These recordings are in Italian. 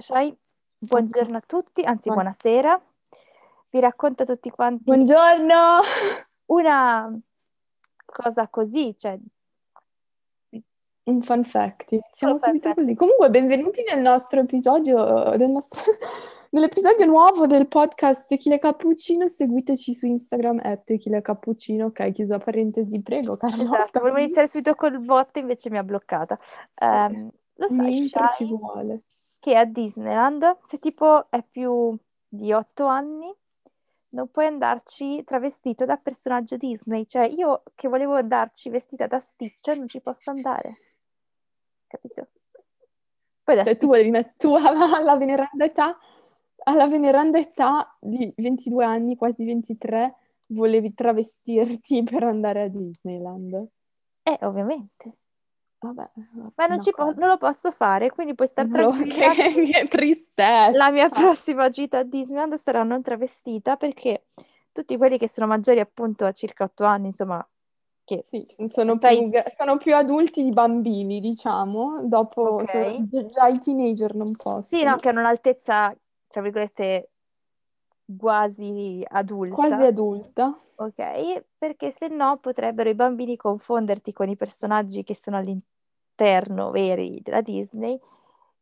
Shai, buongiorno a tutti, anzi buonasera. Vi racconto a tutti quanti Buongiorno! una cosa così, cioè Un fun fact. Solo fun subito fact. così. Comunque, benvenuti nel nostro episodio, del nostro- nell'episodio nuovo del podcast Tequila Cappuccino. Seguiteci su Instagram, at Tequila Cappuccino. Ok, chiusa parentesi, prego, Carlotta. esatto, volevo iniziare subito col bot, invece mi ha bloccato. Ehm, lo sai, Shai, vuole. che a Disneyland, se tipo è più di otto anni, non puoi andarci travestito da personaggio Disney. Cioè, io che volevo andarci vestita da Stitch, non ci posso andare. Capito? Poi da Cioè, tu Stitch volevi met- tu alla, alla veneranda età, alla veneranda età di 22 anni, quasi 23, volevi travestirti per andare a Disneyland. Eh, ovviamente. Vabbè, Ma non, ci po- non lo posso fare, quindi puoi stare No, tranquilla. che, che tristezza. La mia prossima gita a Disneyland sarà non travestita perché tutti quelli che sono maggiori appunto a circa 8 anni, insomma, che Sì, sono stai- più, sono più adulti di bambini, diciamo. Dopo, Ok. sono- gi- già i teenager non possono. sì, no, che hanno un'altezza, tra virgolette, quasi adulta. Quasi adulta. Ok, perché se no potrebbero i bambini confonderti con i personaggi che sono all'interno veri della Disney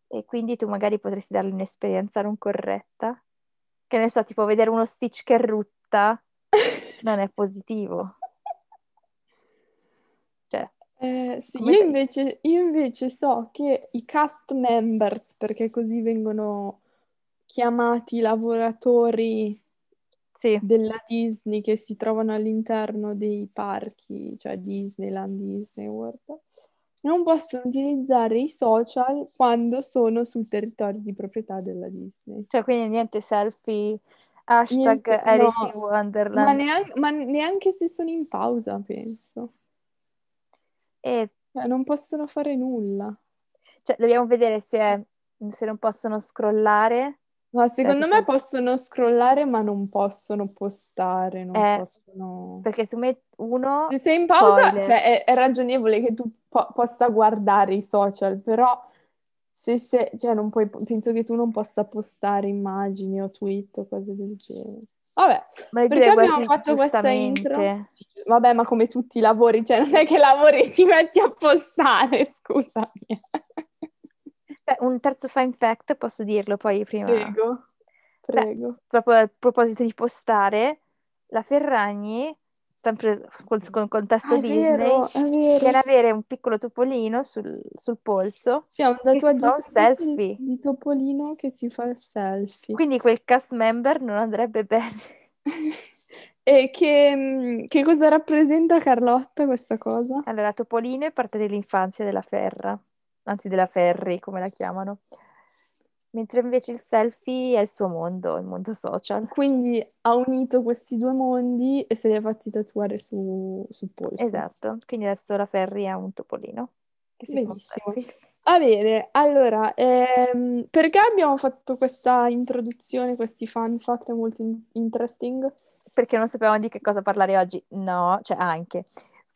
e quindi tu magari potresti dargli un'esperienza non corretta. Che ne so, tipo vedere uno Stitch che rutta non è positivo. Cioè, Eh, sì, io invece, io invece so che i cast members, perché così vengono chiamati i lavoratori sì, della Disney che si trovano all'interno dei parchi, cioè Disneyland, Disney World, non possono utilizzare i social quando sono sul territorio di proprietà della Disney. cioè quindi niente selfie, hashtag Niente- Alice no, in Ma Wonderland. neanche, ma neanche se sono in pausa, penso. E Cioè, non possono fare nulla. cioè, dobbiamo vedere se, se non possono scrollare. Ma secondo tipo- me possono scrollare, ma non possono postare, non Eh, possono... Perché se met- uno Se sei in pausa, cioè, è, è ragionevole che tu po- possa guardare i social, però se, se- cioè, non puoi, penso che tu non possa postare immagini o tweet o cose del genere. Vabbè, Ma perché abbiamo fatto questa intro? Sì, vabbè, ma come tutti i lavori, cioè non è che lavori e ti metti a postare, scusami. Beh, un terzo fun fact, posso dirlo poi prima. Prego, prego. Proprio a proposito di postare, la Ferragni, sempre col, col contesto Ah, Disney, vero, vero. avere un piccolo topolino sul, sul polso, Sì, un tatuaggio selfie. di, di Topolino che si fa il selfie. Quindi quel cast member non andrebbe bene. E che, mm, che cosa rappresenta Carlotta questa cosa? Allora, Topolino è parte dell'infanzia della Ferra, anzi della Ferri, come la chiamano. Mentre invece il selfie è il suo mondo, il mondo social. Quindi ha unito questi due mondi e se li ha fatti tatuare su, sul polso. Esatto, quindi adesso la Ferri ha un topolino Benissimo. Va bene, allora, ehm, perché abbiamo fatto questa introduzione, questi fun fact molto in- interesting? Perché non sapevamo di che cosa parlare oggi. No, cioè anche.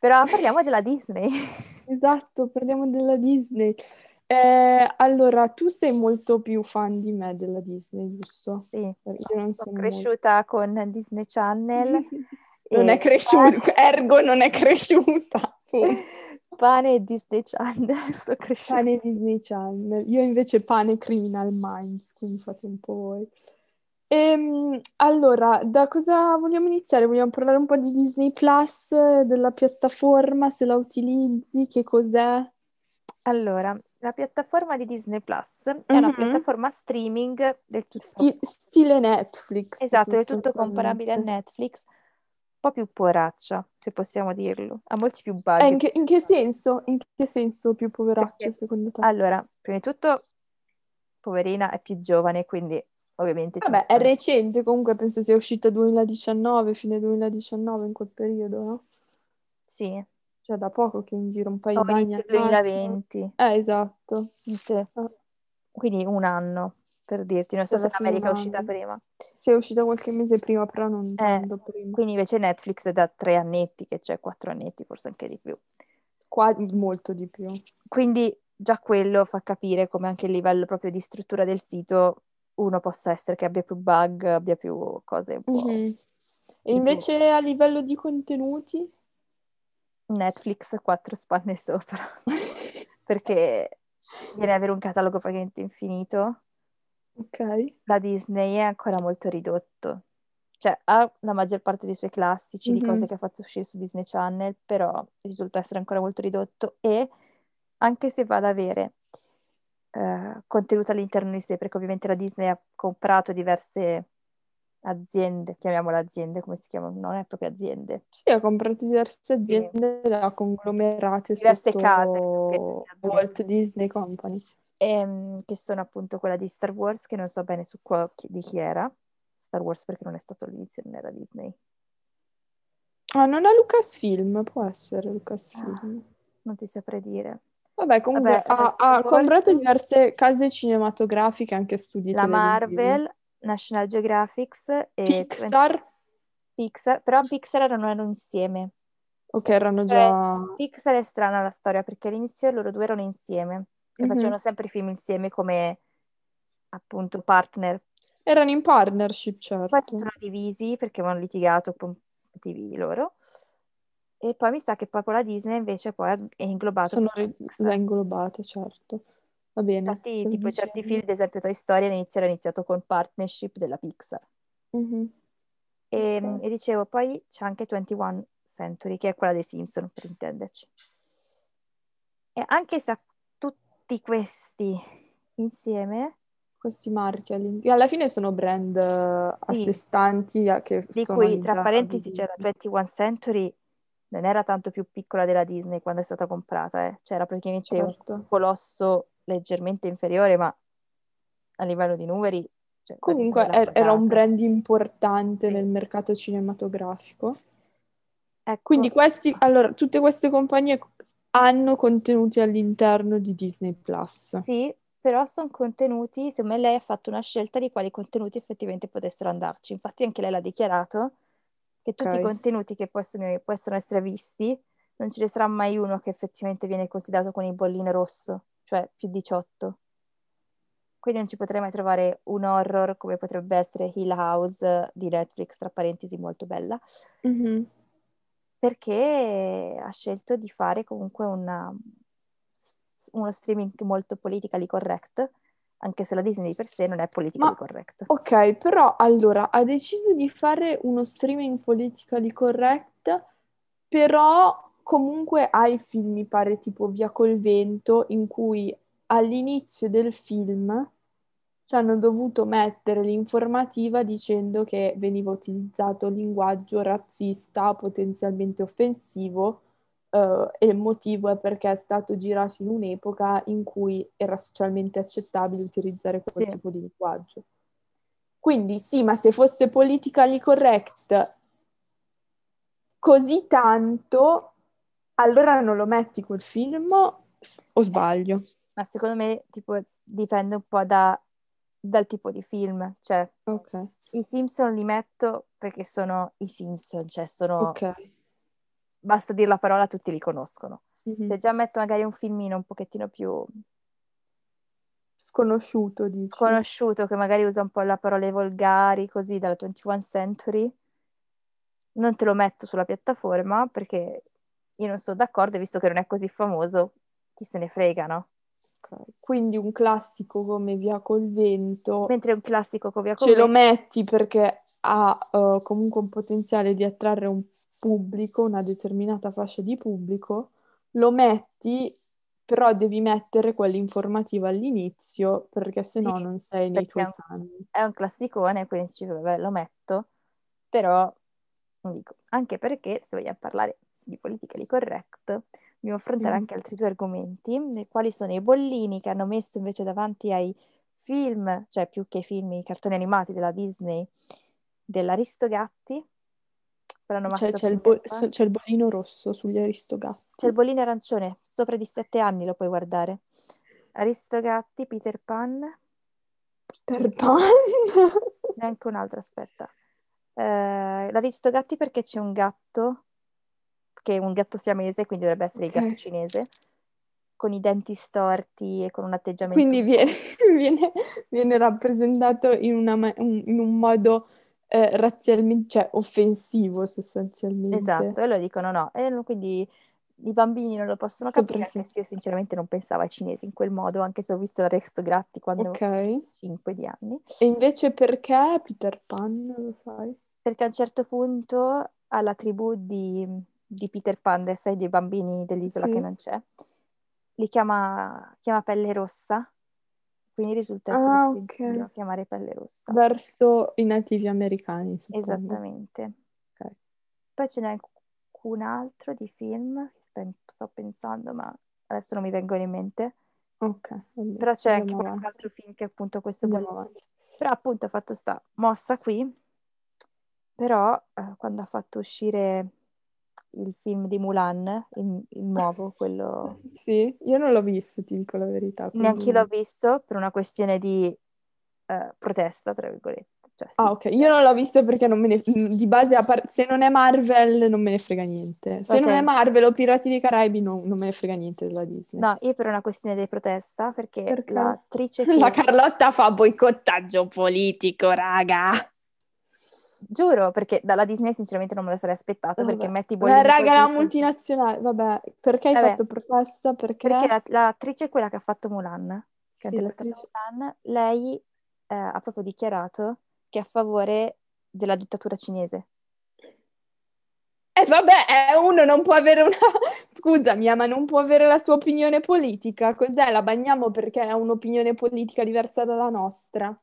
Però parliamo della Disney. Esatto, parliamo della Disney. Eh, allora, tu sei molto più fan di me della Disney, giusto? Sì, sono sono cresciuta con Disney Channel molto... Non è cresciuta, ergo non è cresciuta. pane e Disney Channel. Sono cresciuta. Pane Disney Channel. Io invece pane Criminal Minds, quindi fate un po' voi. Ehm, allora, da cosa vogliamo iniziare? Vogliamo parlare un po' di Disney Plus, della piattaforma, se la utilizzi, che cos'è? Allora, la piattaforma di Disney Plus è una Mhm. piattaforma streaming del tutto, Sti- stile Netflix, esatto, del tutto comparabile a. Netflix, un po' più poraccia, se possiamo dirlo. Ha molti più Eh, budget. in che, in che senso? In che senso più poveraccio, Perché- secondo te? Allora, prima di tutto, poverina è più giovane, quindi ovviamente Vabbè, è recente, comunque penso sia uscita 2019, fine 2019 in quel periodo, no? Sì, Cioè da poco che in giro, un paio al massimo. 2020, Eh, esatto. sì. Quindi un anno, per dirti. Non Sì, so se l'America è uscita prima. Si è uscita qualche mese prima, però non Eh, prima. Quindi invece Netflix è da tre annetti, che c'è quattro annetti, forse anche di più. Qua molto di più. Quindi già quello fa capire come anche il livello proprio di struttura del sito uno possa essere che abbia più bug, abbia più cose po'... Mhm. E invece a livello di contenuti? Netflix quattro spanne sopra, perché viene ad avere un catalogo praticamente infinito. Ok. La Disney è ancora molto ridotto. Cioè, ha la maggior parte dei suoi classici di Mhm. cose che ha fatto uscire su Disney Channel, però risulta essere ancora molto ridotto e anche se va ad avere eh, contenuto all'interno di sé, perché ovviamente la Disney ha comprato diverse aziende, chiamiamole aziende, come si chiamano? Non è proprio aziende, Sì, ha comprato diverse aziende da conglomerate diverse case. Walt Disney Company. ehm, che sono appunto quella di Star Wars, che non so bene su qua- chi- di chi era. Star Wars perché non è stato all'inizio, non era Disney. Ah, non è Lucasfilm, può essere Lucasfilm. Non ti saprei dire. Vabbè, comunque Vabbè, ha, ha Wars, comprato diverse case cinematografiche, anche studi la. Marvel, National Geographic e Pixar, Pixar, però Pixar non erano insieme. ok, erano Cioè, già... Pixar è strana la storia perché all'inizio loro due erano insieme e Mhm. facevano sempre film insieme come appunto partner. Erano in partnership, Poi si certo. sono divisi perché avevano litigato con TV loro. E poi mi sa che con la Disney invece poi è inglobato Sono Pixar. le inglobate, certo. Va bene. Infatti, tipo certi dicendo? film, ad esempio Toy Story all'inizio era iniziato con partnership della Pixar. Mhm. E, Ok. e dicevo, poi c'è anche 21 Century, che è quella dei Simpson, per intenderci. E anche se tutti questi insieme, Questi marchi alla fine sono brand eh, a Sì. sé stanti che di cui tra parentesi c'era Disney. 21 Century, non era tanto più piccola della Disney quando è stata comprata, eh. Cioè era praticamente un Certo. colosso leggermente inferiore, ma a livello di numeri, cioè, Comunque Disney l'ha er- era un pagata. brand importante Sì. nel mercato cinematografico. Ecco, Quindi questi, allora, tutte queste compagnie hanno contenuti all'interno di Disney Plus. sì, però sono contenuti, secondo me lei ha fatto una scelta di quali contenuti effettivamente potessero andarci. Infatti anche lei l'ha dichiarato che tutti i Ok. contenuti che possono, possono essere visti, non ce ne sarà mai uno che effettivamente viene considerato con il bollino rosso, cioè più 18. Quindi non ci potrei mai trovare un horror come potrebbe essere Hill House di Netflix, tra parentesi, molto bella, Mhm. perché ha scelto di fare comunque una- uno streaming molto politically correct, anche se la Disney di per sé non è politically Ma correct. ok, però allora ha deciso di fare uno streaming politically correct, però comunque ha i film, mi pare, tipo Via col vento, in cui all'inizio del film ci hanno dovuto mettere l'informativa dicendo che veniva utilizzato linguaggio razzista, potenzialmente offensivo, eh, e il motivo è perché è stato girato in un'epoca in cui era socialmente accettabile utilizzare quel Sì. tipo di linguaggio. Quindi sì, ma se fosse politically correct così tanto, allora non lo metti quel film o sbaglio? Ma secondo me tipo, dipende un po' da- dal tipo di film. Cioè, Ok, i Simpson li metto perché sono i Simpson, cioè sono... ok. Basta dire la parola, tutti li conoscono. Mhm. Se già metto magari un filmino un pochettino più Sconosciuto, dici? conosciuto, che magari usa un po' le parole volgari, così, dalla 21 Century, non te lo metto sulla piattaforma perché io non sono d'accordo, e visto che non è così famoso, chi se ne frega, no? Quindi un classico come Via col vento Mentre un classico come Via ce lo metti perché ha eh, comunque un potenziale di attrarre un pubblico, una determinata fascia di pubblico, lo metti, però devi mettere quell'informativa all'inizio perché se no Sì, non sei nei tuoi canoni. è un classicone, quindi dici, vabbè, lo metto, però dico, anche perché se vogliamo parlare di politically correct, dobbiamo affrontare Mhm. anche altri due argomenti, nei quali sono i bollini che hanno messo invece davanti ai film, cioè più che i film, i cartoni animati della Disney, dell'Aristogatti, Cioè, c'è il, bo- so- c'è il bollino rosso sugli Aristogatti. C'è il bollino arancione, sopra di sette anni lo puoi guardare. Aristogatti, Peter Pan, Peter Pan. neanche un altro, aspetta. Eh, L'Aristogatti perché c'è un gatto, che è un gatto siamese, quindi dovrebbe essere il Ok. gatto cinese, con i denti storti e con un atteggiamento... Quindi viene, viene, viene rappresentato in, una in un modo eh, razzialmente, cioè offensivo sostanzialmente. Esatto, e loro dicono no, e quindi i bambini non lo possono capire, sì. anche io sinceramente non pensavo ai cinesi in quel modo, anche se ho visto Rex Gratti quando Ok. avevo 5 di anni, E invece perché Peter Pan, lo sai? perché a un certo punto alla tribù di, di Peter Pan, dei- sai, dei bambini dell'isola Sì. che non c'è, li chiama, chiama Pelle Rossa, quindi risulta essere Ah, offensivo ok. chiamare Pelle Rossa. Verso i nativi americani, suppongo. Esattamente. Ok. Poi ce n'è un altro di film che sto pensando, ma adesso non mi vengono in mente. Ok, bene, Però c'è anche avanti. altro film che appunto questo vuole. Però appunto ha fatto sta mossa qui, però eh, quando ha fatto uscire il film di Mulan, il, il nuovo, quello... Sì, io non l'ho visto, ti dico la verità. Neanche io l'ho quindi- visto per una questione di eh, protesta, tra virgolette. Cioè, sì, Ah, ok. Io non l'ho visto perché non me ne... di base, a par- se non è Marvel, non me ne frega niente. Se Ok. non è Marvel o Pirati dei Caraibi, non, non me ne frega niente della Disney. No, io per una questione di protesta, perché Perché? l'attrice che... La Carlotta fa boicottaggio politico, raga. Giuro, perché dalla Disney sinceramente non me lo sarei aspettato, perché Vabbè. metti i Eh, bollini raga, la multinazionale. Vabbè, perché hai Vabbè. fatto protesta? Perché? Perché la- l'attrice è quella che ha fatto Mulan, che ha Sì, interpretato l'attrice- Mulan, lei eh, ha proprio dichiarato che è a favore della dittatura cinese. Eh vabbè, eh, uno non può avere una... Scusami, eh, ma non può avere la sua opinione politica. Cos'è? La bagniamo perché ha un'opinione politica diversa dalla nostra.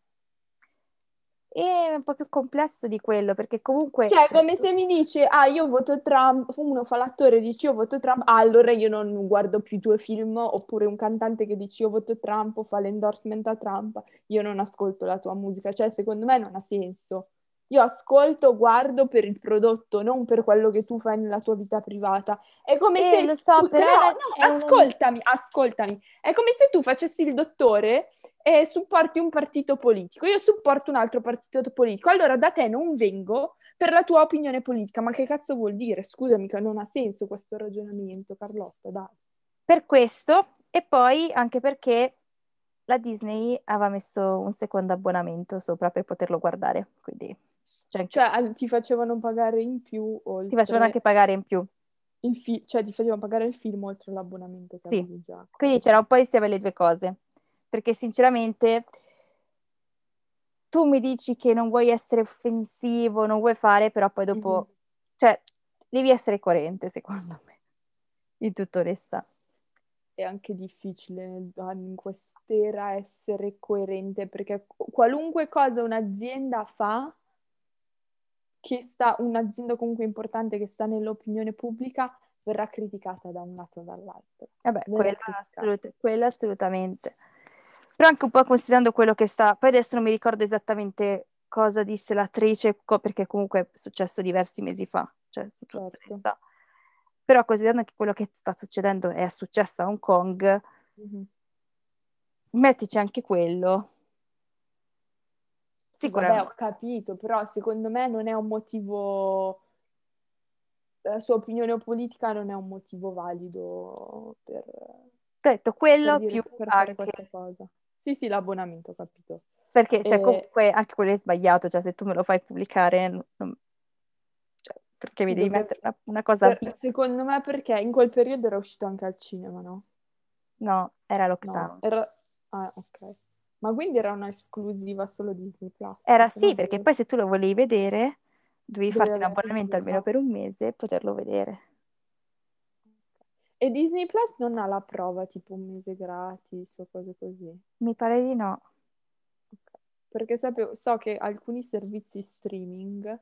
È un po' più complesso di quello, perché comunque... Cioè, cioè, come se mi dice, ah, io voto Trump, uno fa l'attore e dice io voto Trump, ah, allora io non guardo più i tuoi film, oppure un cantante che dice io voto Trump o fa l'endorsement a Trump, io non ascolto la tua musica, cioè secondo me non ha senso. Io ascolto, guardo per il prodotto, non per quello che tu fai nella tua vita privata. È come Eh, se... lo so, tu- però no, no, ascoltami, ascoltami. È come se tu facessi il dottore e supporti un partito politico. Io supporto un altro partito politico. Allora da te non vengo per la tua opinione politica. Ma che cazzo vuol dire? Scusami, che non ha senso questo ragionamento, Carlotta, dai. Per questo, e poi anche perché la Disney aveva messo un secondo abbonamento sopra per poterlo guardare, quindi cioè, Cioè, ti facevano pagare in più oltre ti facevano anche pagare in più. il fi- cioè ti facevano pagare il film oltre l'abbonamento che Sì. già. Quindi c'era un po' insieme le due cose, perché sinceramente tu mi dici che non vuoi essere offensivo, non vuoi fare, però poi dopo, Mhm. cioè, devi essere coerente, secondo me, in tutta onestà. È anche difficile ah, in quest'era essere coerente perché qualunque cosa un'azienda fa, che sta, un'azienda comunque importante che sta nell'opinione pubblica, verrà criticata da un lato o dall'altro. Vabbè, quella, assolut- quella assolutamente. Però anche un po' considerando quello che sta, poi adesso non mi ricordo esattamente cosa disse l'attrice, co- perché comunque è successo diversi mesi fa, cioè, Certo. Però considerando che quello che sta succedendo è successo a Hong Kong, Mhm. mettici anche quello. Sì, vabbè, ho capito, però secondo me non è un motivo, la sua opinione politica non è un motivo valido per, Ho detto quello dire- più per fare questa cosa. Sì, sì, l'abbonamento, ho capito. perché cioè, Eh, comunque anche quello è sbagliato, cioè se tu me lo fai pubblicare, non- cioè, perché mi Sì, devi dovrebbe- mettere una, una cosa per- secondo me perché in quel periodo era uscito anche al cinema, no? No, era No, lockdown. era... Ah, ok. Ma quindi era una esclusiva solo Disney Plus? Era sì, perché poi se tu lo volevi vedere, dovevi farti un abbonamento almeno per un mese e poterlo vedere. E Disney Plus non ha la prova, tipo un mese gratis o cose così. Mi pare di no. Perché sapevo- so che alcuni servizi streaming,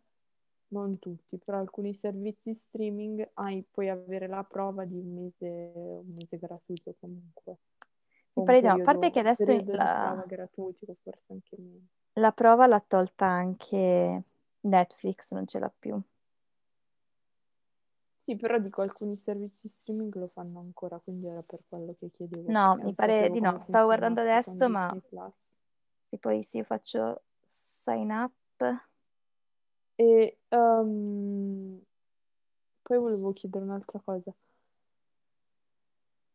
non tutti, però alcuni servizi streaming hai- puoi avere la prova di un mese, un mese gratuito comunque. O Mi un pare di no. A parte periodo- che adesso periodo la- prova gratuito. La prova l'ha tolta anche Netflix, non ce l'ha più. Sì, però dico alcuni servizi streaming lo fanno ancora, quindi era per quello che chiedevo. No, mi pare di no. Stavo guardando adesso, ma se poi sì, faccio sign up. E ehm, poi volevo chiedere un'altra cosa.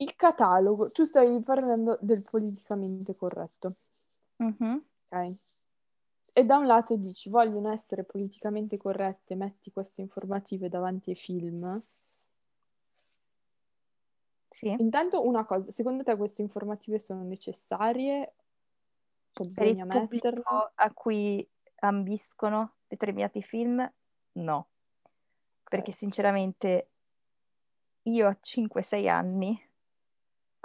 Il catalogo, tu stai parlando del politicamente corretto, Mhm. ok? E da un lato dici, vogliono essere politicamente corrette, metti queste informative davanti ai film. Sì. Intanto una cosa, secondo te queste informative sono necessarie? Cioè Per il bisogna metterle? a cui ambiscono determinati film, no. Perché Ok. sinceramente io a 5-6 anni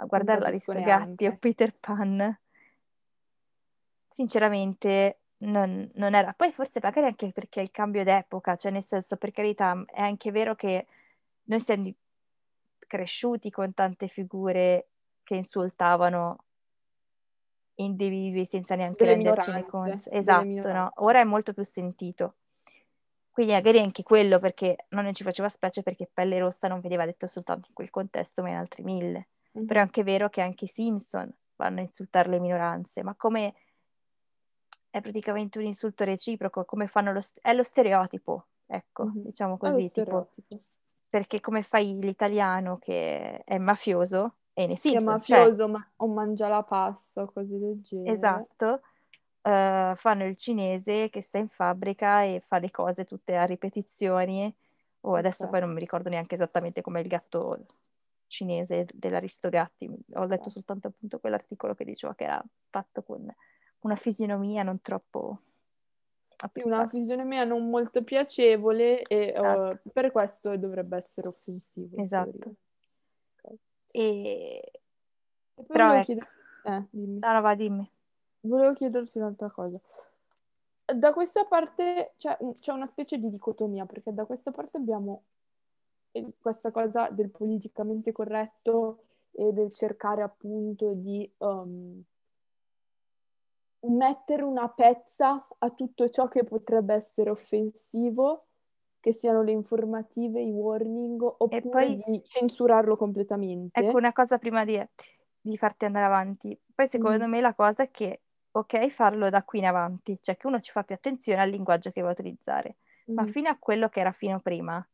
a guardare capisco l'Aristogatti o neanche. Peter Pan, sinceramente non, non era. Poi forse magari anche perché il cambio d'epoca, cioè nel senso, per carità, è anche vero che noi siamo cresciuti con tante figure che insultavano individui senza neanche rendercene conto. Esatto, no? Ora è molto più sentito. Quindi magari anche quello perché non ne ci faceva specie perché Pelle Rossa non veniva detto soltanto in quel contesto, ma in altri mille. Mhm. Però è anche vero che anche i Simpson vanno a insultare le minoranze, ma come è praticamente un insulto reciproco, come fanno lo, st- è lo stereotipo, ecco, Mhm. diciamo così, tipo, perché come fai l'italiano che è mafioso, e nei Che è c'è, mafioso ma- o mangia la pasta o cose del genere. esatto, eh, fanno il cinese che sta in fabbrica e fa le cose tutte a ripetizioni, o adesso Ok. poi non mi ricordo neanche esattamente com'è il gatto cinese dell'Aristogatti, ho letto soltanto appunto quell'articolo che diceva che era fatto con una fisionomia non troppo Sì, una fisionomia non molto piacevole e Esatto. eh, per questo dovrebbe essere offensivo. Esatto. teoria. Ok. E... E poi Però volevo ecco, chieder- eh, dimmi. no, no, va, dimmi. Volevo chiederti un'altra cosa. Da questa parte c'è, un- c'è una specie di dicotomia, perché da questa parte abbiamo eh, questa cosa del politicamente corretto e del cercare appunto di um, mettere una pezza a tutto ciò che potrebbe essere offensivo, che siano le informative, i warning, oppure poi- di censurarlo completamente. Ecco una cosa prima di, di farti andare avanti. Poi secondo Mhm. me la cosa è che, ok, farlo da qui in avanti, cioè che uno ci fa più attenzione al linguaggio che va a utilizzare, ma Mhm. fino a quello che era fino prima,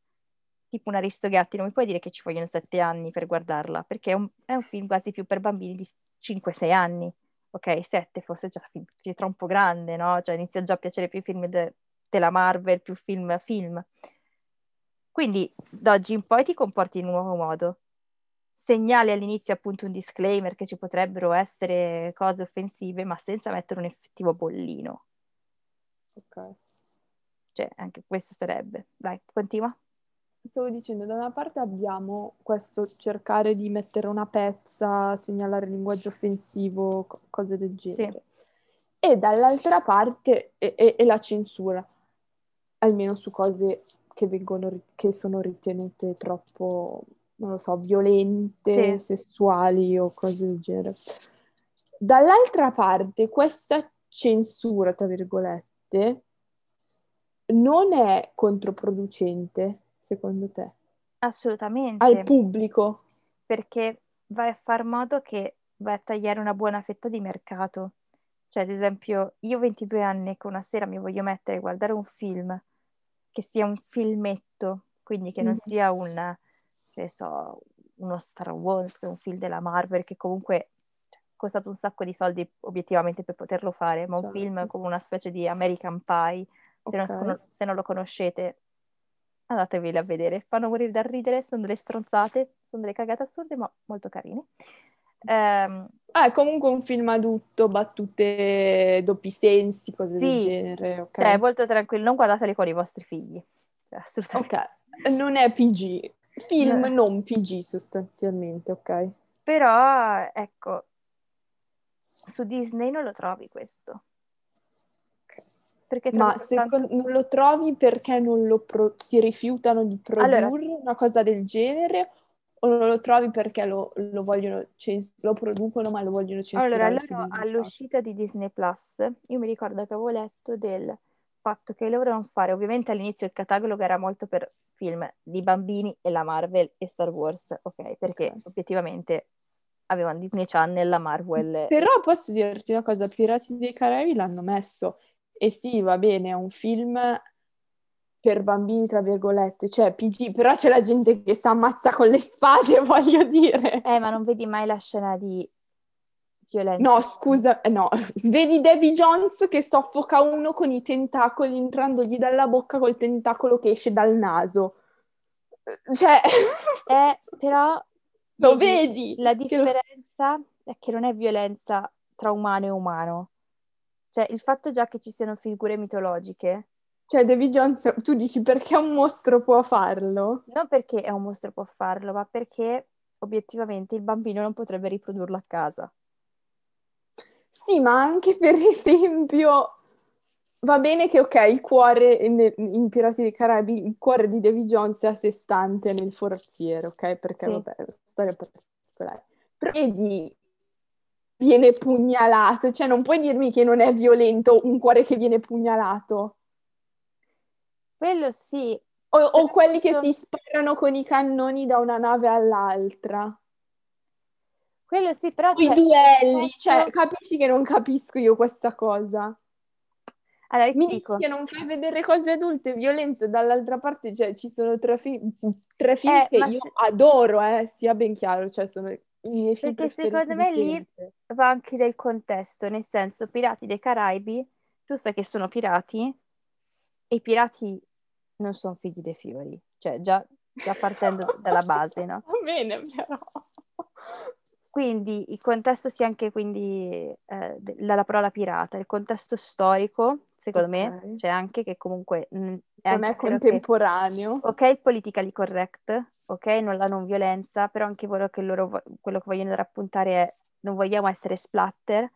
tipo un Aristogatti, non mi puoi dire che ci vogliono sette anni per guardarla, perché è un, è un film quasi più per bambini di 5-6 anni. Ok, 7 forse già è troppo grande, no? Cioè inizia già a piacere più i film de- della Marvel, più film film. Quindi da oggi in poi ti comporti in un nuovo modo. Segnali all'inizio appunto un disclaimer che ci potrebbero essere cose offensive, ma senza mettere un effettivo bollino. Ok. Cioè, anche questo sarebbe. Vai, continua. Stavo dicendo, da una parte abbiamo questo cercare di mettere una pezza, segnalare linguaggio offensivo, co- cose del genere. E dall'altra parte è, è- è la censura, almeno su cose che vengono, che sono ritenute troppo, non lo so, violente, Sì. sessuali o cose del genere. Dall'altra parte, questa censura, tra virgolette, non è controproducente, secondo te, Assolutamente. al pubblico. perché vai a far modo che vai a tagliare una buona fetta di mercato. Cioè, ad esempio, io ho 22 anni che una sera mi voglio mettere a guardare un film che sia un filmetto, quindi che non Mhm. sia un, che so, uno Star Wars, un film della Marvel, che comunque è costato un sacco di soldi obiettivamente per poterlo fare, ma un Certo. film come una specie di American Pie, se, non, Ok. scono- se non lo conoscete, andateveli a vedere. Fanno morire da ridere, sono delle stronzate, sono delle cagate assurde, ma molto carine. Ehm, Ah, è comunque un film adulto, battute doppi sensi, cose del sì, genere, ok? cioè, molto tranquillo, non guardateli con i vostri figli. Cioè, assolutamente. Ok, non è PG, film No. non PG sostanzialmente, ok? Però, ecco, su Disney non lo trovi questo. Perché Ma soltanto... secon- non lo trovi perché non lo pro- si rifiutano di produrre Allora- una cosa del genere o non lo trovi perché lo, lo vogliono cen- lo producono ma lo vogliono censurare Allora, Plus? all'uscita di Disney Plus, io mi ricordo che avevo letto del fatto che loro non fare, ovviamente all'inizio il catalogo era molto per film di bambini e la Marvel e Star Wars, ok? Perché Ok. obiettivamente avevano Disney Channel, la Marvel. Però posso dirti una cosa, Pirati dei Caraibi l'hanno messo e sì, va bene, è un film per bambini, tra virgolette, cioè PG, però c'è la gente che si ammazza con le spade, voglio dire. Eh, ma non vedi mai la scena di violenza? No, scusa, eh, no, vedi Davy Jones che soffoca uno con i tentacoli entrandogli dalla bocca col tentacolo che esce dal naso. Cioè... Eh, però... Lo vedi? La differenza lo... è che non è violenza tra umano e umano. Cioè, il fatto già che ci siano figure mitologiche cioè, Davy Jones, tu dici perché un mostro può farlo? Non perché è un mostro può farlo, ma perché obiettivamente il bambino non potrebbe riprodurlo a casa. Sì, ma anche per esempio, va bene che ok, il cuore in, Pirati dei Caraibi, il cuore di Davy Jones è a sé stante nel forziere, ok? Perché Sì. vabbè, è una storia particolare. Però vedi, viene pugnalato, cioè non puoi dirmi che non è violento un cuore che viene pugnalato. Quello sì, O, o quelli che si sparano con i cannoni da una nave all'altra. quello sì, però i cioè, duelli, cioè, capisci che non capisco io questa cosa. Allora, Mi dico, che non fai vedere cose adulte, violenza, dall'altra parte cioè, ci sono tre film, tre film Eh, che io se- adoro, eh, sia ben chiaro, cioè sono Perché secondo me lì va anche del contesto, nel senso, Pirati dei Caraibi, tu sai che sono pirati e i pirati non sono figli dei fiori, cioè già, già partendo dalla base, no? Va bene, però. Quindi il contesto sia anche quindi eh, de- la, la parola pirata, il contesto storico, secondo me, Ok. c'è anche che comunque Non è vero che contemporaneo. Ok, il politically correct, ok, non la non violenza, però anche quello che loro quello che vogliono raccontare è non vogliamo essere splatter.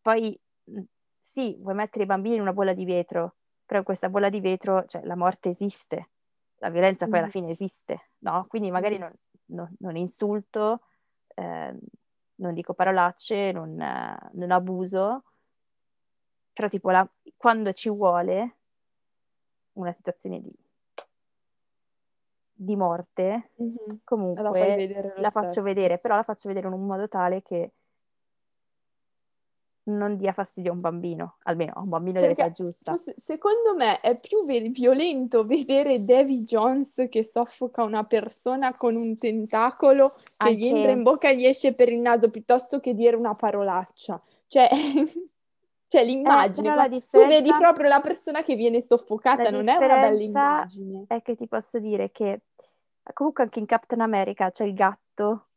Poi sì, vuoi mettere i bambini in una bolla di vetro, però in questa bolla di vetro, cioè, la morte esiste, la violenza poi alla Mhm. fine esiste, no? Quindi magari non, non- non insulto, ehm, non dico parolacce, non, eh, non abuso, però tipo la- quando ci vuole una situazione di, di morte, Mhm. La fai comunque vedere lo la faccio vedere, però la faccio vedere in un modo tale che non dia fastidio a un bambino, almeno a un bambino dell'età Perché giusta. forse- secondo me è più ve- violento vedere Davy Jones che soffoca una persona con un tentacolo che gli entra in Anche bocca e gli esce per il naso piuttosto che dire una parolaccia. Cioè, cioè eh, l'immagine, qua- la tu vedi differenza, proprio la persona che viene soffocata, non è una bella differenza immagine. è che ti posso dire che comunque anche in Captain America c'è il gatto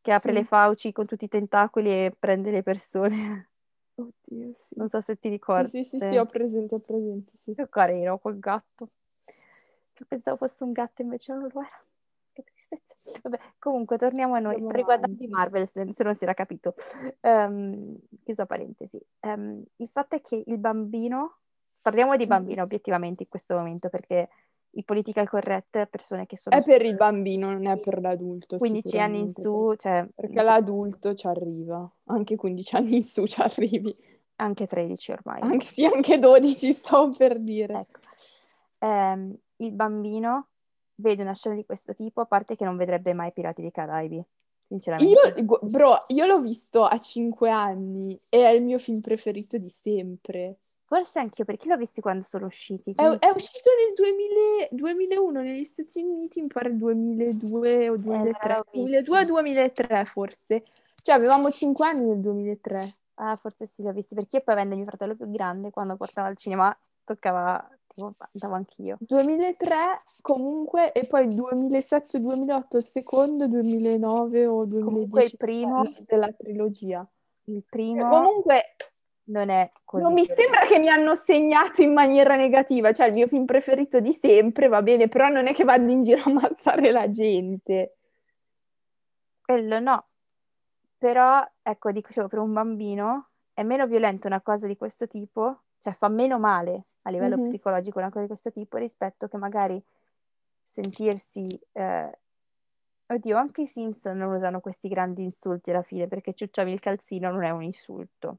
che apre le Sì, fauci con tutti i tentacoli e prende le persone. oddio, sì. Non so se ti Sì, ricordi. sì, sì, sì, ho presente, ho presente, sì. Che carino quel gatto. Io pensavo fosse un gatto, invece non lo era. Che tristezza. Vabbè, comunque torniamo a noi. Sto riguardando. Marvel, se, se non si era capito. Ehm, chiusa parentesi. Ehm, il fatto è che il bambino, parliamo di Mhm. bambino obiettivamente in questo momento, perché i political correct, persone che sono È per il bambino, non è per l'adulto, 15 anni in su, cioè Perché l'adulto ci arriva, anche 15 anni in su ci arrivi, anche 13 ormai. anche, sì, anche 12 sto per dire. Ecco. Ehm, il bambino vede una scena di questo tipo, a parte che non vedrebbe mai Pirati dei Caraibi, sinceramente. Io, bro, io l'ho visto a 5 anni e è il mio film preferito di sempre. Forse anch'io, perché l'ho visti quando sono usciti, È, è uscito nel 2000 2001 negli Stati Uniti, mi pare 2002 o eh, 2003, l'ho 2002 o visti. 2003 forse. Cioè avevamo 5 anni nel 2003. Ah, forse sì, li ho visti, perché io poi avendo mio fratello più grande, quando portava al cinema, toccava, tipo, andavo anch'io. 2003 comunque e poi 2007-2008 il secondo, 2009 o Comunque il 2010 primo, della trilogia. il primo Comunque non è così non mi sembra che mi hanno segnato in maniera negativa, cioè il mio film preferito di sempre, va bene, però non è che vado in giro a ammazzare la gente. Quello no, però, ecco, dicevo, per un bambino è meno violento una cosa di questo tipo, cioè fa meno male a livello Mhm. psicologico una cosa di questo tipo rispetto che magari sentirsi... eh, Oddio, anche i Simpson non usano questi grandi insulti alla fine, perché ciucciami il calzino non è un insulto.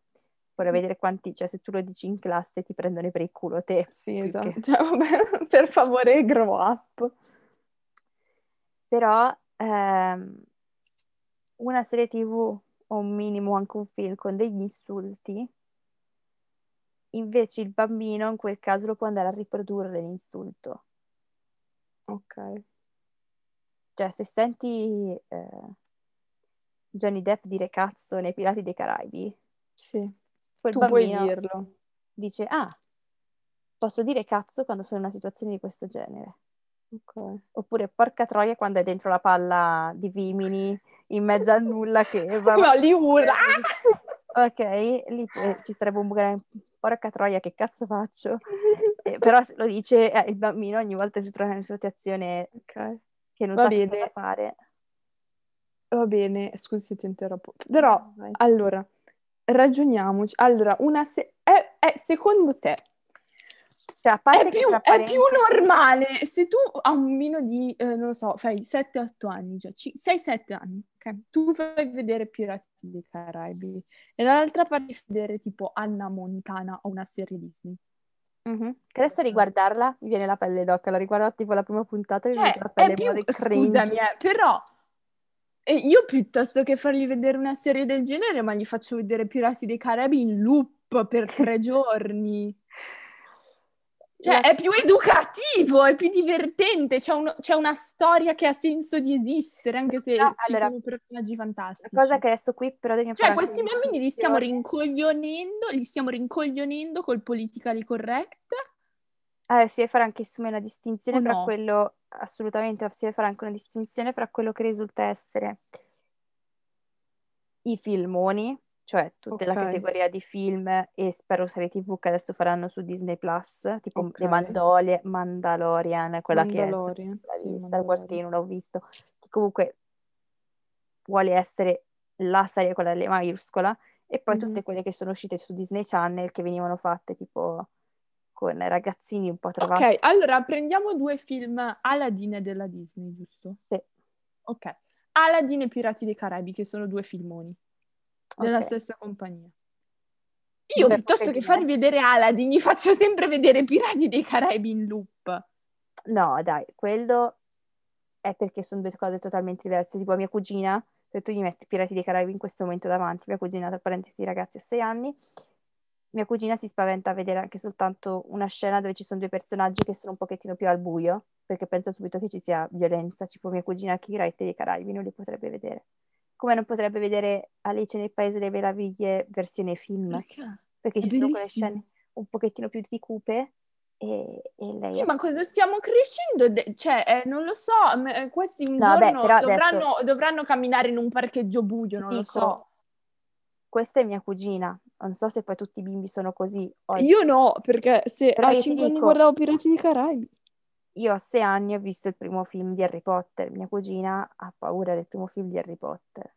Vorrei vedere quanti, cioè se tu lo dici in classe ti prendono per il culo te. Sì, esatto. che- Cioè, vabbè, per favore, grow up. Però ehm, una serie TV o un minimo anche un film con degli insulti invece il bambino in quel caso lo può andare a riprodurre l'insulto. Ok. Cioè, se senti eh, Johnny Depp dire cazzo nei Pirati dei Caraibi, Sì, quel tu puoi dirlo. dice, ah, posso dire cazzo quando sono in una situazione di questo genere. Ok. Oppure porca troia quando è dentro la palla di Vimini in mezzo al nulla che va... No, lì urla. Ok, lì eh, ci sarebbe un gran- porca troia che cazzo faccio? Eh, però lo dice eh, il bambino ogni volta che si trova in una situazione Ok. che non Va sa bene. cosa fare. Va bene, scusi se ti interrompo. Però, Vai. allora, ragioniamoci. Allora, una se- è, è- secondo te Cioè, a parte è che più, tra è più normale se tu a un bambino di, eh, non lo so, fai 7-8 anni già, 6-7 anni, ok? Tu fai vedere Pirati dei Caraibi e dall'altra parte fai vedere tipo Anna Montana o una serie Disney. Mhm. Che adesso riguardarla mi viene la pelle d'oca, la riguardo tipo la prima puntata e mi Cioè, viene la pelle più, male cringe. scusami, eh, però eh, io piuttosto che fargli vedere una serie del genere, ma gli faccio vedere Pirati dei Caraibi in loop per tre giorni. Cioè, La- è più educativo, è più divertente, c'è, uno- c'è una storia che ha senso di esistere, anche se No, allora, sono personaggi La fantastici. cosa che adesso qui però dobbiamo Cioè, questi bambini li stiamo rincoglionendo, li stiamo rincoglionendo col politically correct. Eh, si deve fare anche insomma, una distinzione O tra no? quello, assolutamente, si deve fare anche una distinzione tra quello che risulta essere i filmoni, cioè tutta la Ok. categoria di film e spero serie TV che adesso faranno su Disney Plus, tipo Ok. The Mandole- Mandalorian, quella che è Mandalorian, sì, Star Wars che Mandalorian. io non ho visto, che comunque vuole essere la serie con la L maiuscola, e poi Mhm. tutte quelle che sono uscite su Disney Channel che venivano fatte tipo con ragazzini un po' trovati. Ok, allora prendiamo due film Aladdin e della Disney, giusto? Sì, Ok. Aladdin e Pirati dei Caraibi, che sono due filmoni della ok. stessa compagnia. Io Due piuttosto che diverse. vedere Aladdin, gli faccio sempre vedere Pirati dei Caraibi in loop. No, dai, quello è perché sono due cose totalmente diverse. Tipo mia cugina, se tu gli metti Pirati dei Caraibi in questo momento davanti, mia cugina, tra parentesi ragazzi, ha sei anni, mia cugina si spaventa a vedere anche soltanto una scena dove ci sono due personaggi che sono un pochettino più al buio, perché pensa subito che ci sia violenza, tipo mia cugina che i Pirati dei Caraibi non li potrebbe vedere. Come non potrebbe vedere Alice nel Paese delle Meraviglie versione film, Perché? perché ci sono quelle scene un pochettino più di cupe e, e lei Sì, ma cosa stiamo crescendo? De- cioè, eh, non lo so, eh, questi un No, giorno però adesso- dovranno, dovranno camminare in un parcheggio buio, non lo dico, so. questa è mia cugina. Non so se poi tutti i bimbi sono così. oggi. Io no, perché se Però a io ti 5 anni dico- guardavo Pirati dei Caraibi. Io a sei anni ho visto il primo film di Harry Potter. Mia cugina ha paura del primo film di Harry Potter.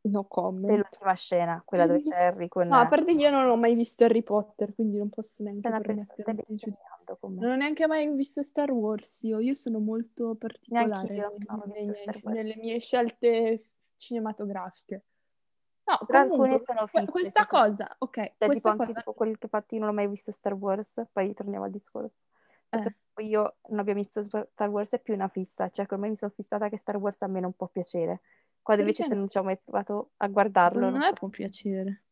No comment. Dell'ultima scena, quella dove c'è Harry con... No, a parte che io non ho mai visto Harry Potter, quindi non posso neanche permettermi di. Non ho neanche mai visto Star Wars io, io sono molto particolare nelle, nelle mie scelte cinematografiche. No, Però comunque, alcune sono fisse, questa tipo- cosa, ok, Cioè, tipo questa anche cosa, tipo quel che io non ho mai visto Star Wars, poi torniamo al discorso. Eh. Io non abbia visto Star Wars è più una fissa, cioè ormai mi sono fissata che Star Wars a me non può piacere. Quando invece Perché se no? non ci ho mai provato a guardarlo, secondo non me può piacere.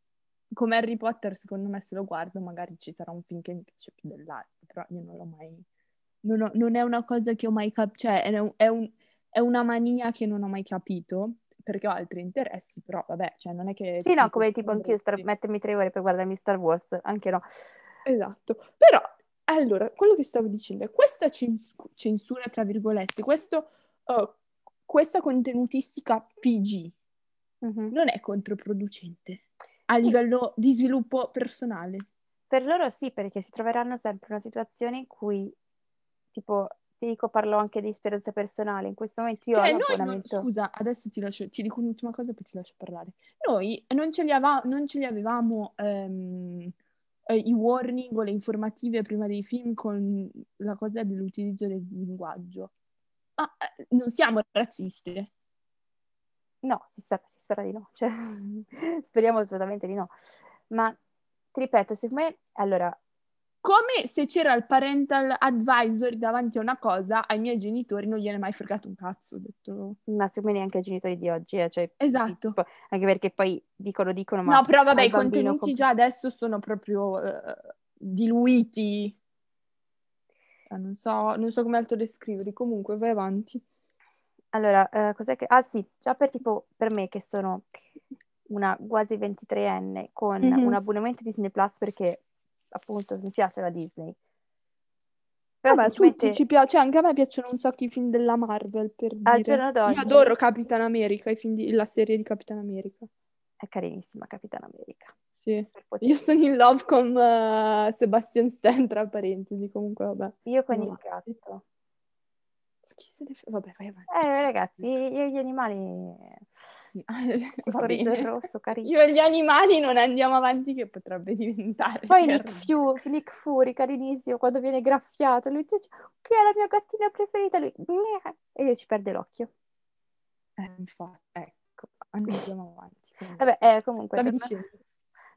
Come Harry Potter, secondo me se lo guardo magari ci sarà un film che mi piace più dell'altro, però io non l'ho mai... Non, ho- non è una cosa che ho mai capito, cioè è, un- è un- è una mania che non ho mai capito, perché ho altri interessi, però vabbè, cioè non è che... Sì, no, come tipo anch'io star- mettermi tre ore per guardarmi Star Wars, anche no. Esatto, però allora, quello che stavo dicendo è questa cens- censura, tra virgolette, questo, uh, questa contenutistica PG Mhm. non è controproducente a Sì. livello di sviluppo personale. Per loro sì, perché si troveranno sempre in una situazione in cui, tipo, ti dico, parlo anche di esperienza personale. In questo momento io ho Cioè, non- l'abbonamento. scusa, adesso ti lascio, ti dico un'ultima cosa poi ti lascio parlare. Noi non ce li, ava- non ce li avevamo ehm, eh, i warning o le informative prima dei film con la cosa dell'utilizzo del linguaggio. Ma eh, non siamo razzisti. No, si spera, si spera di no, cioè, speriamo assolutamente di no. Ma ti ripeto, secondo me, allora, come se c'era il parental advisory davanti a una cosa, ai miei genitori non gliene è mai fregato un cazzo. Ho detto... Ma secondo me neanche ai genitori di oggi, eh, cioè, Esatto. tipo, anche perché poi dicono, dicono, ma No, però vabbè, i contenuti com- già adesso sono proprio eh, diluiti. Eh, non so, non so come altro descriverli. Comunque, vai avanti. Allora, eh, cos'è che... Ah sì, già per tipo, per me che sono una quasi 23enne con Mhm. un abbonamento Disney Plus perché appunto mi piace la Disney. Però Vabbè, sinceramente tutti ci piace, anche a me piacciono un sacco i film della Marvel, per al dire. Io adoro Capitan America, i film di- la serie di Capitan America. è carinissima Capitano America. Sì. Io sono in love con eh, Sebastian Stan, tra parentesi, comunque vabbè. Io con No. il gatto. Chi se ne fa? Vabbè, vai avanti. Eh ragazzi, io e gli animali... Sì. Va bene. rosso, carino. Io e gli animali non andiamo avanti che potrebbe diventare Poi Nick, Fu- Nick Fury, carinissimo, quando viene graffiato, lui dice, che è la mia gattina preferita, lui, e io ci perde l'occhio. Eh, infatti, ecco, andiamo avanti. comunque. Vabbè, eh, comunque, torna-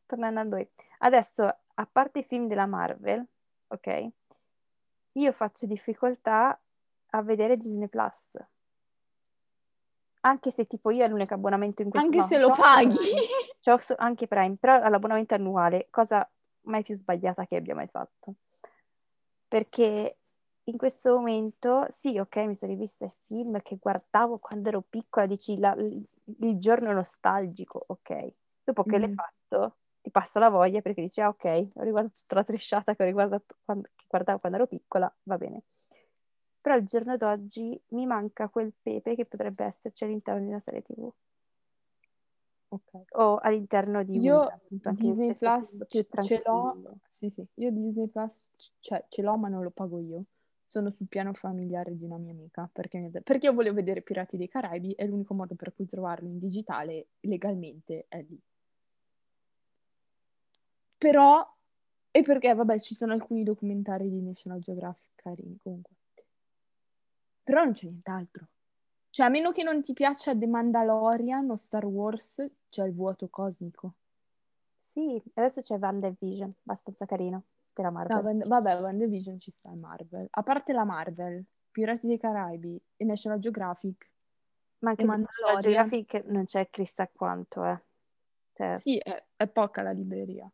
tornando a noi. Adesso, a parte i film della Marvel, ok? Io faccio difficoltà a vedere Disney Plus. Anche se tipo io è l'unico abbonamento in questo Anche no, se lo paghi. C'ho so- anche Prime, però all'abbonamento annuale, cosa mai più sbagliata che abbia mai fatto. Perché in questo momento, sì, ok, mi sono rivista i film che guardavo quando ero piccola, dici la- il, il giorno nostalgico, ok. Dopo che l'hai Mhm. fatto, ti passa la voglia perché dici, ah, ok, ho riguardato tutta la tresciata che ho riguardato quando, che guardavo quando ero piccola, va bene. Però al giorno d'oggi mi manca quel pepe che potrebbe esserci all'interno di una serie TV Ok. o all'interno di Io un, appunto, Disney Plus c- ce l'ho, sì sì, io Disney Plus c- cioè, ce l'ho ma non lo pago io. Sono sul piano familiare di una mia amica perché, mi perché io volevo vedere Pirati dei Caraibi e l'unico modo per cui trovarlo in digitale legalmente è lì. Però, e perché vabbè ci sono alcuni documentari di National Geographic carini comunque. Però non c'è nient'altro. Cioè, a meno che non ti piaccia The Mandalorian o Star Wars, c'è il vuoto cosmico. Sì, adesso c'è WandaVision, abbastanza carino, della Marvel. No, Wand- vabbè, WandaVision ci sta in Marvel. A parte la Marvel, Pirati dei Caraibi e National Geographic, Ma anche National. Geographic non c'è chissà quanto, eh. Cioè, sì, è, è poca la libreria.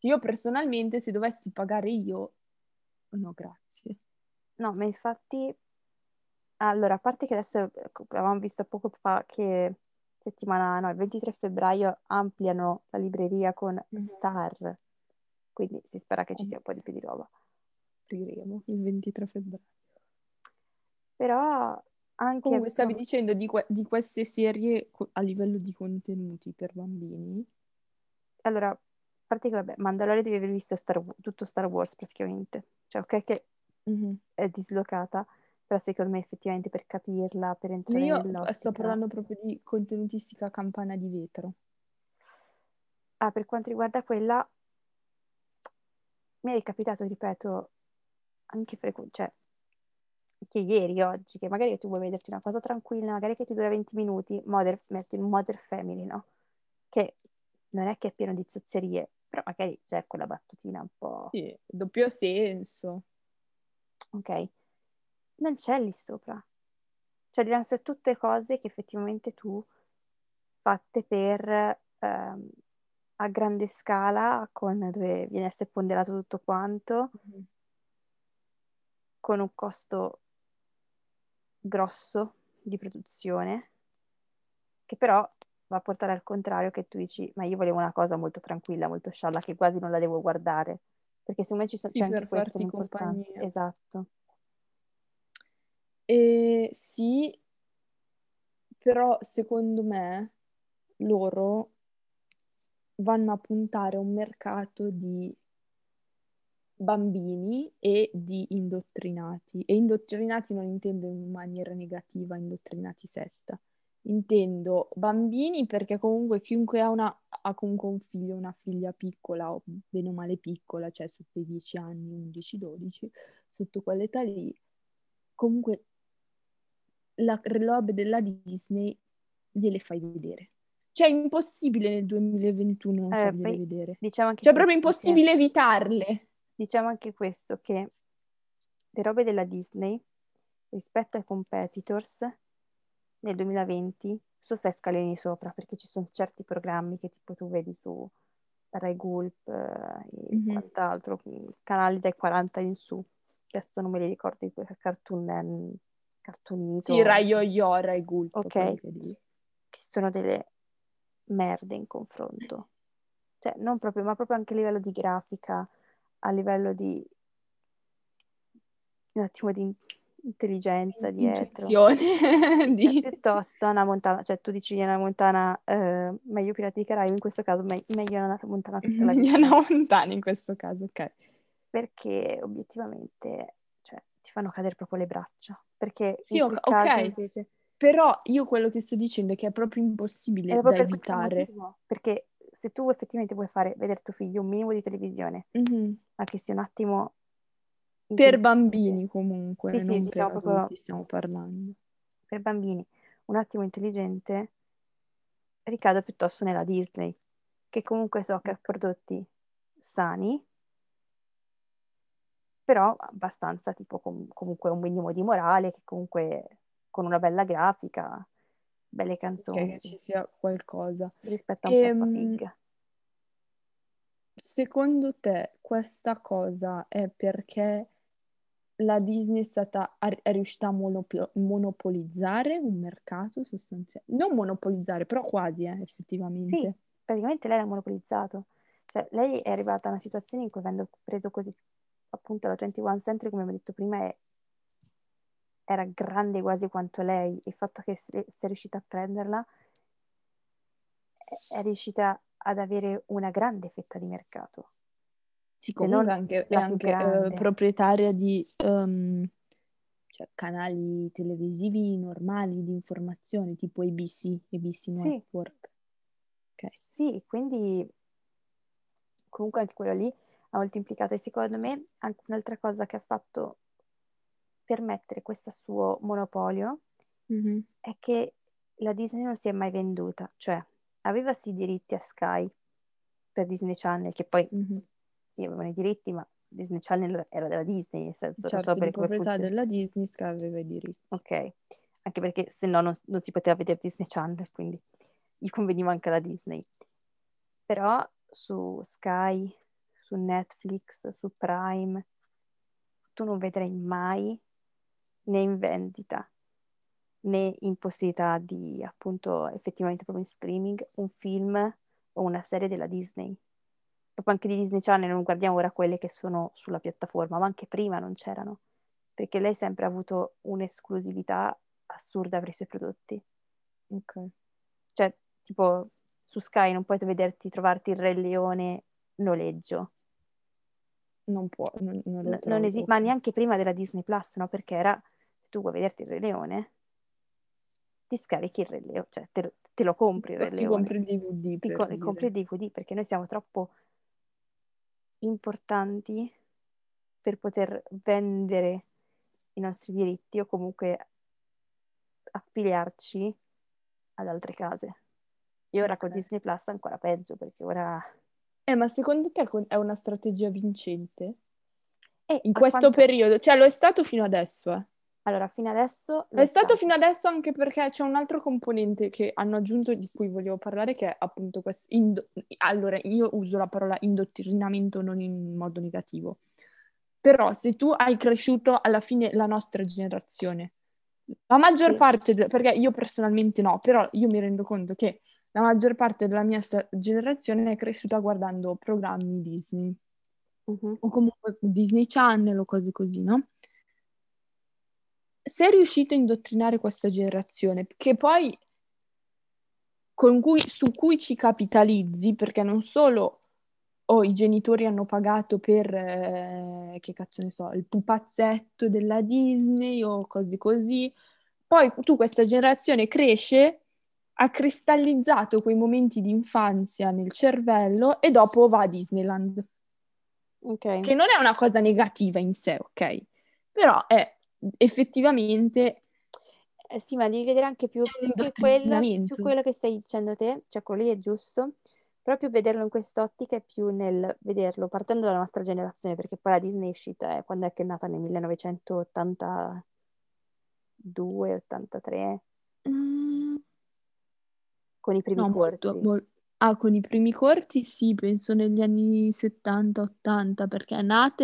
Io personalmente, se dovessi pagare io, no, grazie. no, ma infatti, allora, a parte che adesso eh, avevamo visto poco fa che settimana, no, il 23 febbraio ampliano la libreria con Mhm. Star, quindi si spera che ci Mhm. sia un po' di più di roba. Apriremo il 23 febbraio. Però anche... Comunque, stavi dicendo di, que- di queste serie co- a livello di contenuti per bambini. Allora, a parte che, vabbè, Mandalorian devi aver visto Star tutto Star Wars praticamente. Cioè, ok che Mhm. è dislocata, però secondo me effettivamente per capirla, per entrare Io nell'ottica... sto parlando proprio di contenutistica campana di vetro. Ah, per quanto riguarda quella, mi è capitato, ripeto, anche frequ- cioè, che ieri, oggi, che magari tu vuoi vederti una cosa tranquilla, magari che ti dura 20 minuti, Modern, metti in Modern Family, no? Che non è che è pieno di zozzerie, però magari c'è quella battutina un po'... Sì, doppio senso. Ok? Non c'è lì sopra. Cioè, devono essere tutte cose che effettivamente tu fatte per ehm, a grande scala, con dove viene a essere ponderato tutto quanto, con un costo grosso di produzione, che però va a portare al contrario che tu dici, ma io volevo una cosa molto tranquilla, molto scialla, che quasi non la devo guardare, perché secondo me ci so- Sì, c'è anche questo compagnia. Esatto. E sì, però secondo me loro vanno a puntare a un mercato di bambini e di indottrinati. E indottrinati non intendo in maniera negativa, indottrinati setta. Intendo bambini perché comunque chiunque ha, una, ha comunque un figlio una figlia piccola o bene o male piccola, cioè sotto i 10 anni, 11-12, sotto quell'età lì, comunque la roba della Disney gliele fai vedere. Cioè è impossibile nel 2021 non Eh, fargliele vedere. diciamo anche Cioè è proprio questo, che- impossibile evitarle. Diciamo anche questo, che le robe della Disney rispetto ai competitors nel 2020 su stai scalini sopra perché ci sono certi programmi che tipo tu vedi su Rai Gulp eh, e Mhm. quant'altro, canali dai 40 in su. Adesso non me li ricordo di quel Cartoon, Cartoonito, Sì, Rai Yo-Yo, Rai Gulp, Ok. che sono delle merde in confronto. Cioè, non proprio, ma proprio anche a livello di grafica, a livello di un attimo di in- intelligenza dietro. Cioè, di... piuttosto una montana, cioè tu dici una montana eh, meglio Pirati dei Caraibi, in questo caso me- meglio una montana tutta la vita. Indiana Montana in questo caso, ok. Perché obiettivamente cioè, ti fanno cadere proprio le braccia. Perché Sì, in ok, invece Però io quello che sto dicendo è che è proprio impossibile è da proprio per questo evitare. motivo. Perché se tu effettivamente vuoi fare vedere tuo figlio un minimo di televisione, Mhm. anche se un attimo Per bambini comunque, Sì, sì, non diciamo per proprio- adulti stiamo parlando. per bambini, un attimo intelligente, ricado piuttosto nella Disney, che comunque so che ha prodotti sani, però abbastanza tipo com- comunque un minimo di morale, che comunque con una bella grafica, belle canzoni, che ci sia qualcosa. rispetto a un Peppa Ehm, Pig. Secondo te questa cosa è perché la Disney è stata, è riuscita a monopo- monopolizzare un mercato sostanzialmente? Non monopolizzare, però quasi, eh, Sì, effettivamente. praticamente lei l'ha monopolizzato. Cioè, lei è arrivata a una situazione in cui avendo preso così, appunto, la 21 Century, come abbiamo detto prima, è- era grande quasi quanto lei. Il fatto che sia riuscita a prenderla è- è riuscita ad avere una grande fetta di mercato. Sì, comunque anche- è anche eh, proprietaria di ehm, cioè, canali televisivi normali di informazione, tipo ABC, ABC Sì. Network. Ok. Sì, quindi comunque anche quello lì ha molto implicato e secondo me anche un'altra cosa che ha fatto permettere questo suo monopolio Mhm. è che la Disney non si è mai venduta, cioè aveva sì i diritti a Sky per Disney Channel, che poi Mhm. sì avevano i diritti, ma Disney Channel era della Disney, nel senso non Certo, so di per come proprietà della Disney, Sky aveva i diritti. Ok, anche perché se no non, non si poteva vedere Disney Channel, quindi gli conveniva anche la Disney. Però su Sky, su Netflix, su Prime, tu non vedrai mai né in vendita né in possibilità di appunto effettivamente proprio in streaming un film o una serie della Disney. Proprio anche di Disney Channel non guardiamo ora quelle che sono sulla piattaforma, ma anche prima non c'erano, perché lei sempre ha avuto un'esclusività assurda per i suoi prodotti. Ok. Cioè, tipo, su Sky non puoi vederti, trovarti il Re Leone noleggio. Non può, non, non lo non esi- ma neanche prima della Disney Plus, no? Perché era, se tu vuoi vederti il Re Leone, ti scarichi il Re Leone, cioè te, te lo compri il Re Ti Leone. compri il DVD Ti co- compri il DVD perché noi siamo troppo importanti per poter vendere i nostri diritti o comunque affiliarci ad altre case. E ora con Ok. Disney Plus è ancora peggio perché ora... Eh, ma secondo te è una strategia vincente? E In questo quanto- periodo? Cioè, lo è stato fino adesso, eh. Allora, fino adesso... lo È stato fino adesso anche perché c'è un altro componente che hanno aggiunto di cui volevo parlare, che è appunto questo. indo- allora, io uso la parola indottrinamento non in modo negativo. Però se tu hai cresciuto alla fine la nostra generazione, la maggior Sì. parte, perché io personalmente no, però io mi rendo conto che la maggior parte della mia sta- generazione è cresciuta guardando programmi Disney Mhm. o comunque Disney Channel o cose così, no? Sei riuscito a indottrinare questa generazione, che poi con cui, su cui ci capitalizzi, perché non solo oh, i genitori hanno pagato per, eh, che cazzo ne so, il pupazzetto della Disney o cose così, poi tu questa generazione cresce, ha cristallizzato quei momenti di infanzia nel cervello e dopo va a Disneyland Ok. che non è una cosa negativa in sé, ok? Però è effettivamente Eh, sì, ma devi vedere anche più, più quello, più quello che stai dicendo te, cioè quello lì è giusto, proprio vederlo in quest'ottica è più nel vederlo partendo dalla nostra generazione, perché poi la Disney è uscita, eh, quando è che è nata? Nel 1982-83, Mm, con i primi no, corti. molto, mol- Ah, con i primi corti sì, penso negli anni 70-80, perché è nata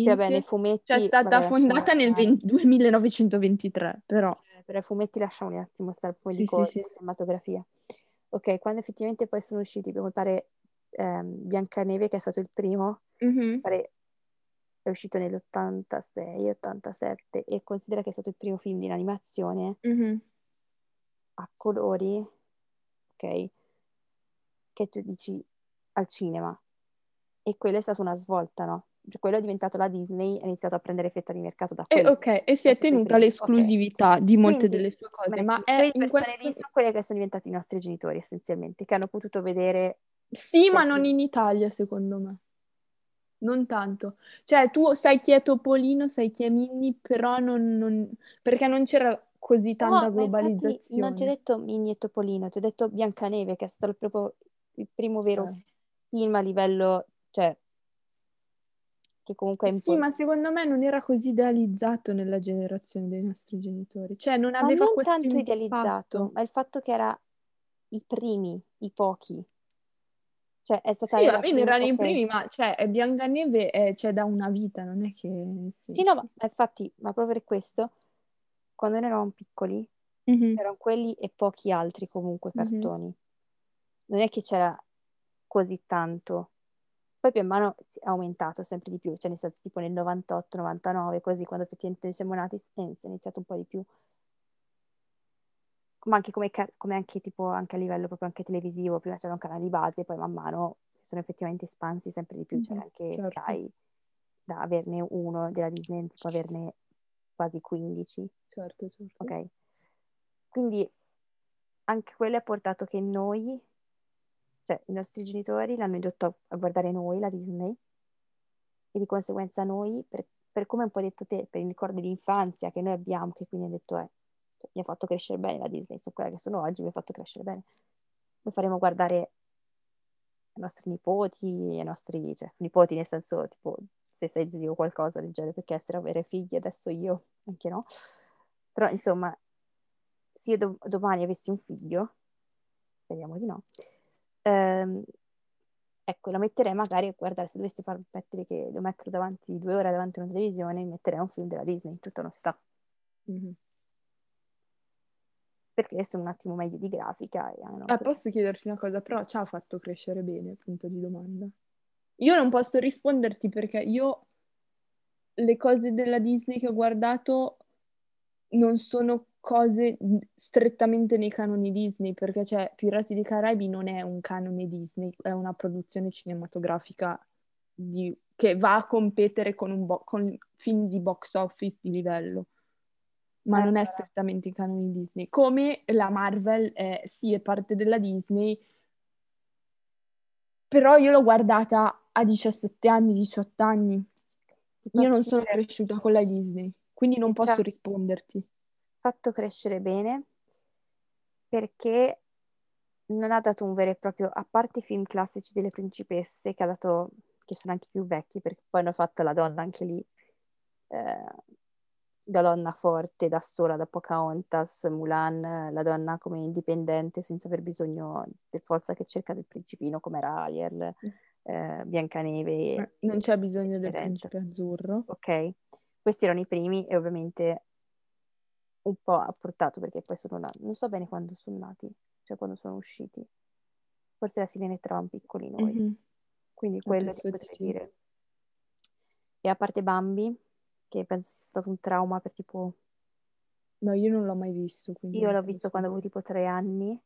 Sì, vabbè, nei effettivamente, fumetti, cioè è stata vabbè, fondata nel stare. 20 1923, però Eh, Per i fumetti lasciamo un attimo stare, poi sì, dico sì, sì. cinematografia. Ok, quando effettivamente poi sono usciti, mi pare ehm, Biancaneve, che è stato il primo, mi Mhm, pare è uscito nell'86, 87, e considera che è stato il primo film di animazione mhm. a colori, ok, che tu dici al cinema. E quella è stata una svolta, no? Cioè, quello è diventato la Disney, ha iniziato a prendere fetta di mercato da E quello. ok, e si È tenuta l'esclusività di molte Quindi, delle sue cose, ma è in questo... sono quelle che sono diventati i nostri genitori, essenzialmente, che hanno potuto vedere Sì, ma non in Italia, secondo me. Non tanto. Cioè, tu sai chi è Topolino, sai chi è Minnie, però non, non- perché non c'era così tanta No, infatti non ti ho globalizzazione. detto Minnie e Topolino, ti ho detto Biancaneve, che è stato proprio il primo vero Ok. film a livello, cioè, che comunque è Sì, ma importante. secondo me non era così idealizzato nella generazione dei nostri genitori. Cioè, non Ma aveva non questo tanto idealizzato, impatto. ma il fatto che era i primi, i pochi. Cioè, è stata Sì, va bene, erano i primi, ma cioè, Biancaneve eh, c'è da una vita, non è che... Sì, Sì, no, ma infatti, ma proprio per questo, quando noi eravamo piccoli, Mhm, erano quelli e pochi altri comunque mhm. cartoni. Non è che c'era così tanto. Poi pian mano è aumentato sempre di più, cioè nel senso tipo nel 98, 99, così, quando effettivamente noi siamo nati, eh, si è iniziato un po' di più. Ma anche come, come anche tipo anche a livello proprio anche televisivo, prima c'erano canali base, poi man mano si sono effettivamente espansi sempre di più, c'era Mhm, anche Certo, Sky, da averne uno della Disney, tipo averne quasi 15, certo, certo. ok? Quindi anche quello ha portato che noi, cioè i nostri genitori l'hanno indotto a, guardare noi, la Disney, e di conseguenza noi, per, per come un po' detto te, per i ricordi di infanzia che noi abbiamo, che quindi hanno detto, eh, cioè, mi ha fatto crescere bene la Disney, sono quella che sono oggi, mi ha fatto crescere bene. Lo faremo guardare ai nostri nipoti, ai nostri, cioè, nipoti nel senso, tipo, se sei zio o qualcosa del genere, perché essere avere figli, adesso io, anche no. Però, insomma, se io do- domani avessi un figlio, speriamo di no, ehm, ecco, la metterei magari a guardare, se dovessi far mettere che lo metto davanti due ore davanti a una televisione, metterei un film della Disney, in tutta onestà, Mhm. perché sono un attimo meglio di grafica e hanno Ah, posso chiederti una cosa, però ci ha fatto crescere bene, punto di domanda. Io non posso risponderti perché io le cose della Disney che ho guardato non sono cose strettamente nei canoni Disney, perché cioè Pirati dei Caraibi non è un canone Disney, è una produzione cinematografica di- che va a competere con, un bo- con film di box office di livello, ma non è strettamente i canoni Disney. Come la Marvel è, sì, è parte della Disney, però io l'ho guardata a 17 anni, 18 anni. Io non sono cresciuta con la Disney, quindi non posso risponderti. fatto crescere bene perché non ha dato un vero e proprio, a parte i film classici delle principesse, che ha dato, che sono anche più vecchi, perché poi hanno fatto la donna anche lì, eh, da donna forte, da sola, da Pocahontas, Mulan, la donna come indipendente, senza aver bisogno per forza che cerca del principino come era Ariel, eh, Biancaneve Eh, Non c'è bisogno del principe azzurro. Ok? Questi erano i primi e ovviamente un po' ha portato perché poi sono nati, non so bene quando sono nati, cioè quando sono usciti. Forse la Sirenetta eravamo piccoli noi, Mhm. quindi quello di potrei sì. dire. E a parte Bambi, che penso sia stato un trauma per tipo... Ma io non l'ho mai visto, quindi Io l'ho visto quando avevo tipo tre anni,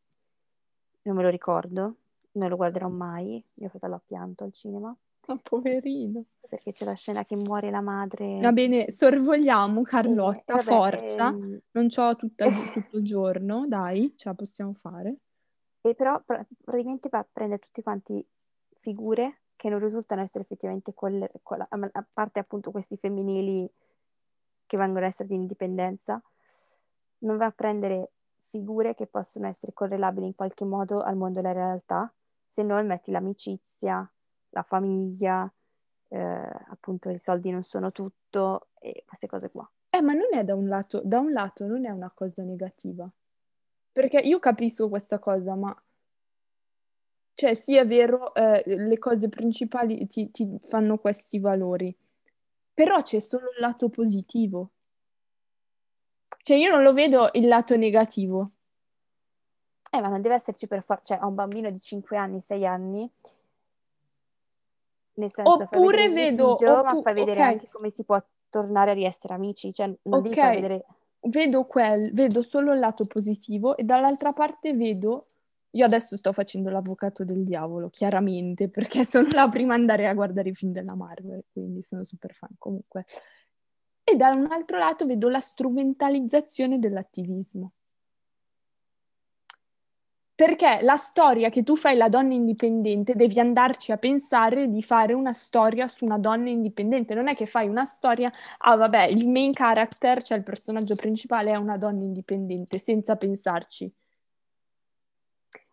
non me lo ricordo, non lo guarderò mai, mio fratello ha pianto al cinema, Ah, poverino. perché c'è la scena che muore la Va madre. bene, sorvogliamo Carlotta, vabbè, forza. ehm, Non c'ho tutta tutto il giorno, dai, ce la possiamo fare. E però pra- praticamente va a prendere tutti quanti figure che non risultano essere effettivamente quelle, quella- a a parte appunto questi femminili che vengono a essere di indipendenza, non va a prendere figure che possono essere correlabili in qualche modo al mondo della realtà, se non metti l'amicizia, la famiglia, eh, appunto i soldi non sono tutto e queste cose qua. Eh, ma non è da un lato, da un lato non è una cosa negativa. Perché io capisco questa cosa, ma cioè sì è vero, eh, le cose principali ti, ti fanno questi valori, però c'è solo il lato positivo. Cioè io non lo vedo il lato negativo. Eh, ma non deve esserci per forza, cioè, a un bambino di 5 anni, 6 anni, nel senso, Oppure vedo, litigio, oppu- ma fai vedere ok. anche come si può tornare a riessere amici, cioè non Ok, devi far vedere... vedo quel, vedo solo il lato positivo e dall'altra parte vedo, io adesso sto facendo l'avvocato del diavolo, chiaramente, perché sono la prima ad andare a guardare i film della Marvel, quindi sono super fan comunque. E da un altro lato vedo la strumentalizzazione dell'attivismo. Perché la storia che tu fai la donna indipendente, devi andarci a pensare di fare una storia su una donna indipendente. Non è che fai una storia, ah vabbè, il main character, cioè il personaggio principale è una donna indipendente, senza pensarci.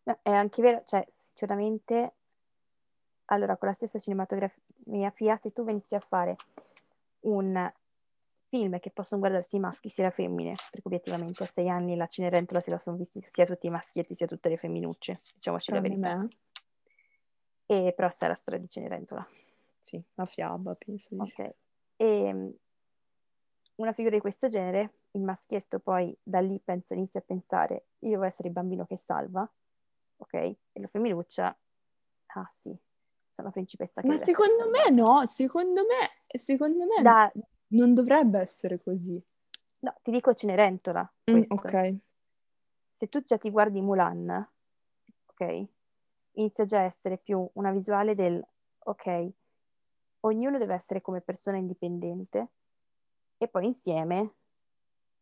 No, è anche vero, cioè, sinceramente, allora, con la stessa cinematografia, se tu venissi a fare un film che possono guardarsi i maschi sia le femmine, perché obiettivamente a sei anni la Cenerentola se la sono visti sia tutti i maschietti sia tutte le femminucce, diciamoci la verità. me. E però sta la storia di Cenerentola. Sì, la fiaba, penso. Ok. E mm, una figura di questo genere, il maschietto poi da lì pensa, inizia a pensare, io devo essere il bambino che salva, ok? E la femminuccia, ah sì, sono la principessa che Ma secondo me no, secondo me, secondo me Da, non dovrebbe essere così. no, ti dico Cenerentola, Mm, ok. Se tu già ti guardi Mulan, ok? Inizia già a essere più una visuale del, ok, ognuno deve essere come persona indipendente e poi insieme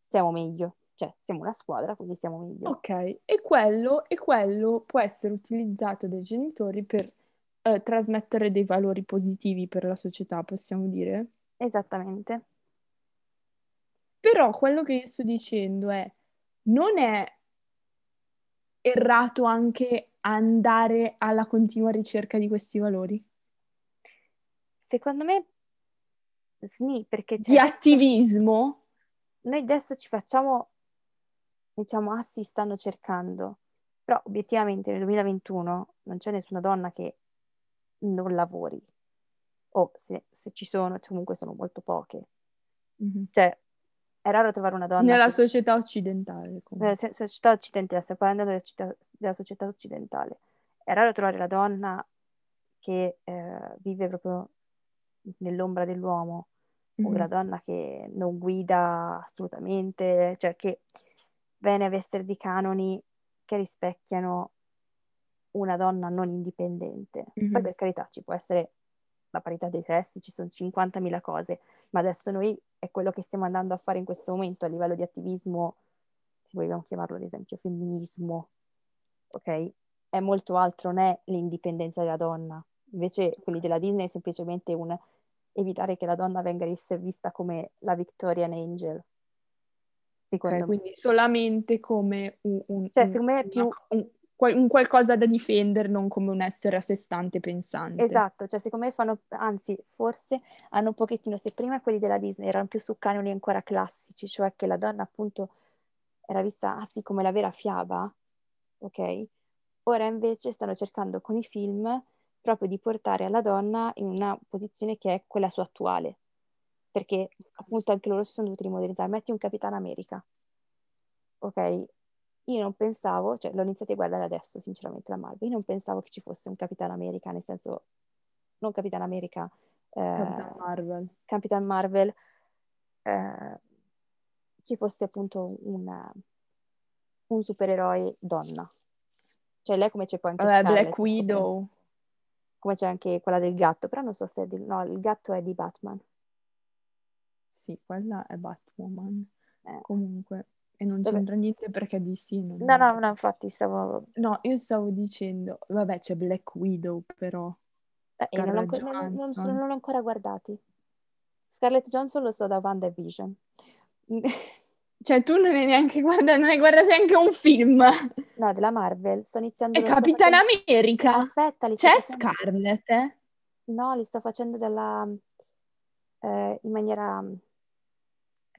siamo meglio. Cioè, siamo una squadra, quindi siamo meglio. Ok, e quello, e quello può essere utilizzato dai genitori per eh, trasmettere dei valori positivi per la società, possiamo dire. Esattamente. Però quello che io sto dicendo è, non è errato anche andare alla continua ricerca di questi valori? Secondo me, sni, perché Di c'è adesso- attivismo? noi adesso ci facciamo, diciamo, ah sì, stanno cercando, però obiettivamente nel 2021 non c'è nessuna donna che non lavori, o se, se ci sono, comunque sono molto poche. Mhm. Cioè, è raro trovare una donna Nella che- società occidentale, nella comunque. so- società occidentale, stiamo parlando della, città- della società occidentale. È raro trovare la donna che eh, vive proprio nell'ombra dell'uomo o Mhm. la donna che non guida assolutamente, cioè che viene a vestere di canoni che rispecchiano una donna non indipendente. Poi Mhm. per carità ci può essere la parità dei sessi, ci sono 50.000 cose, ma adesso noi è quello che stiamo andando a fare in questo momento a livello di attivismo, se vogliamo chiamarlo ad esempio femminismo, ok? È molto altro, non è l'indipendenza della donna. Invece quelli della Disney è semplicemente un evitare che la donna venga vista come la Victorian Angel. Secondo me. quindi solamente come un, un- Cioè, secondo me è più- un, un qualcosa da difendere, non come un essere a sé stante pensante. Esatto, cioè secondo me fanno, anzi, forse hanno un pochettino, se prima quelli della Disney erano più su canoni ancora classici, cioè che la donna appunto era vista, ah come la vera fiaba, ok? Ora invece stanno cercando con i film proprio di portare alla donna in una posizione che è quella sua attuale, perché appunto anche loro si sono dovuti rimodernizzare. Metti un Capitan America, ok? Io non pensavo, cioè l'ho iniziato a guardare adesso, sinceramente, la Marvel, io non pensavo che ci fosse un Capitan America, nel senso, non Capitan America, eh, Capitan Marvel. Capitan Marvel, eh, ci fosse appunto una- un supereroe donna. Cioè lei come c'è poi anche Vabbè, Scarlett, Black. Widow. come c'è anche quella del gatto, però non so se è di... no, il gatto è di Batman. Sì, quella è Batwoman. Eh. Comunque, e non Vabbè. c'entra niente perché DC non No, no, no, infatti stavo... No, io stavo dicendo, vabbè, c'è Black Widow, però. eh, non, non- non- non so- Johansson. non l'ho ancora guardati. Scarlett Johansson lo so da WandaVision. Cioè, tu non hai neanche guardato, non hai guardato neanche un film. No, della Marvel. Sto iniziando... È Capitan facendo- America. Aspetta, C'è facendo... Scarlett, eh? No, li sto facendo dalla... eh, in maniera...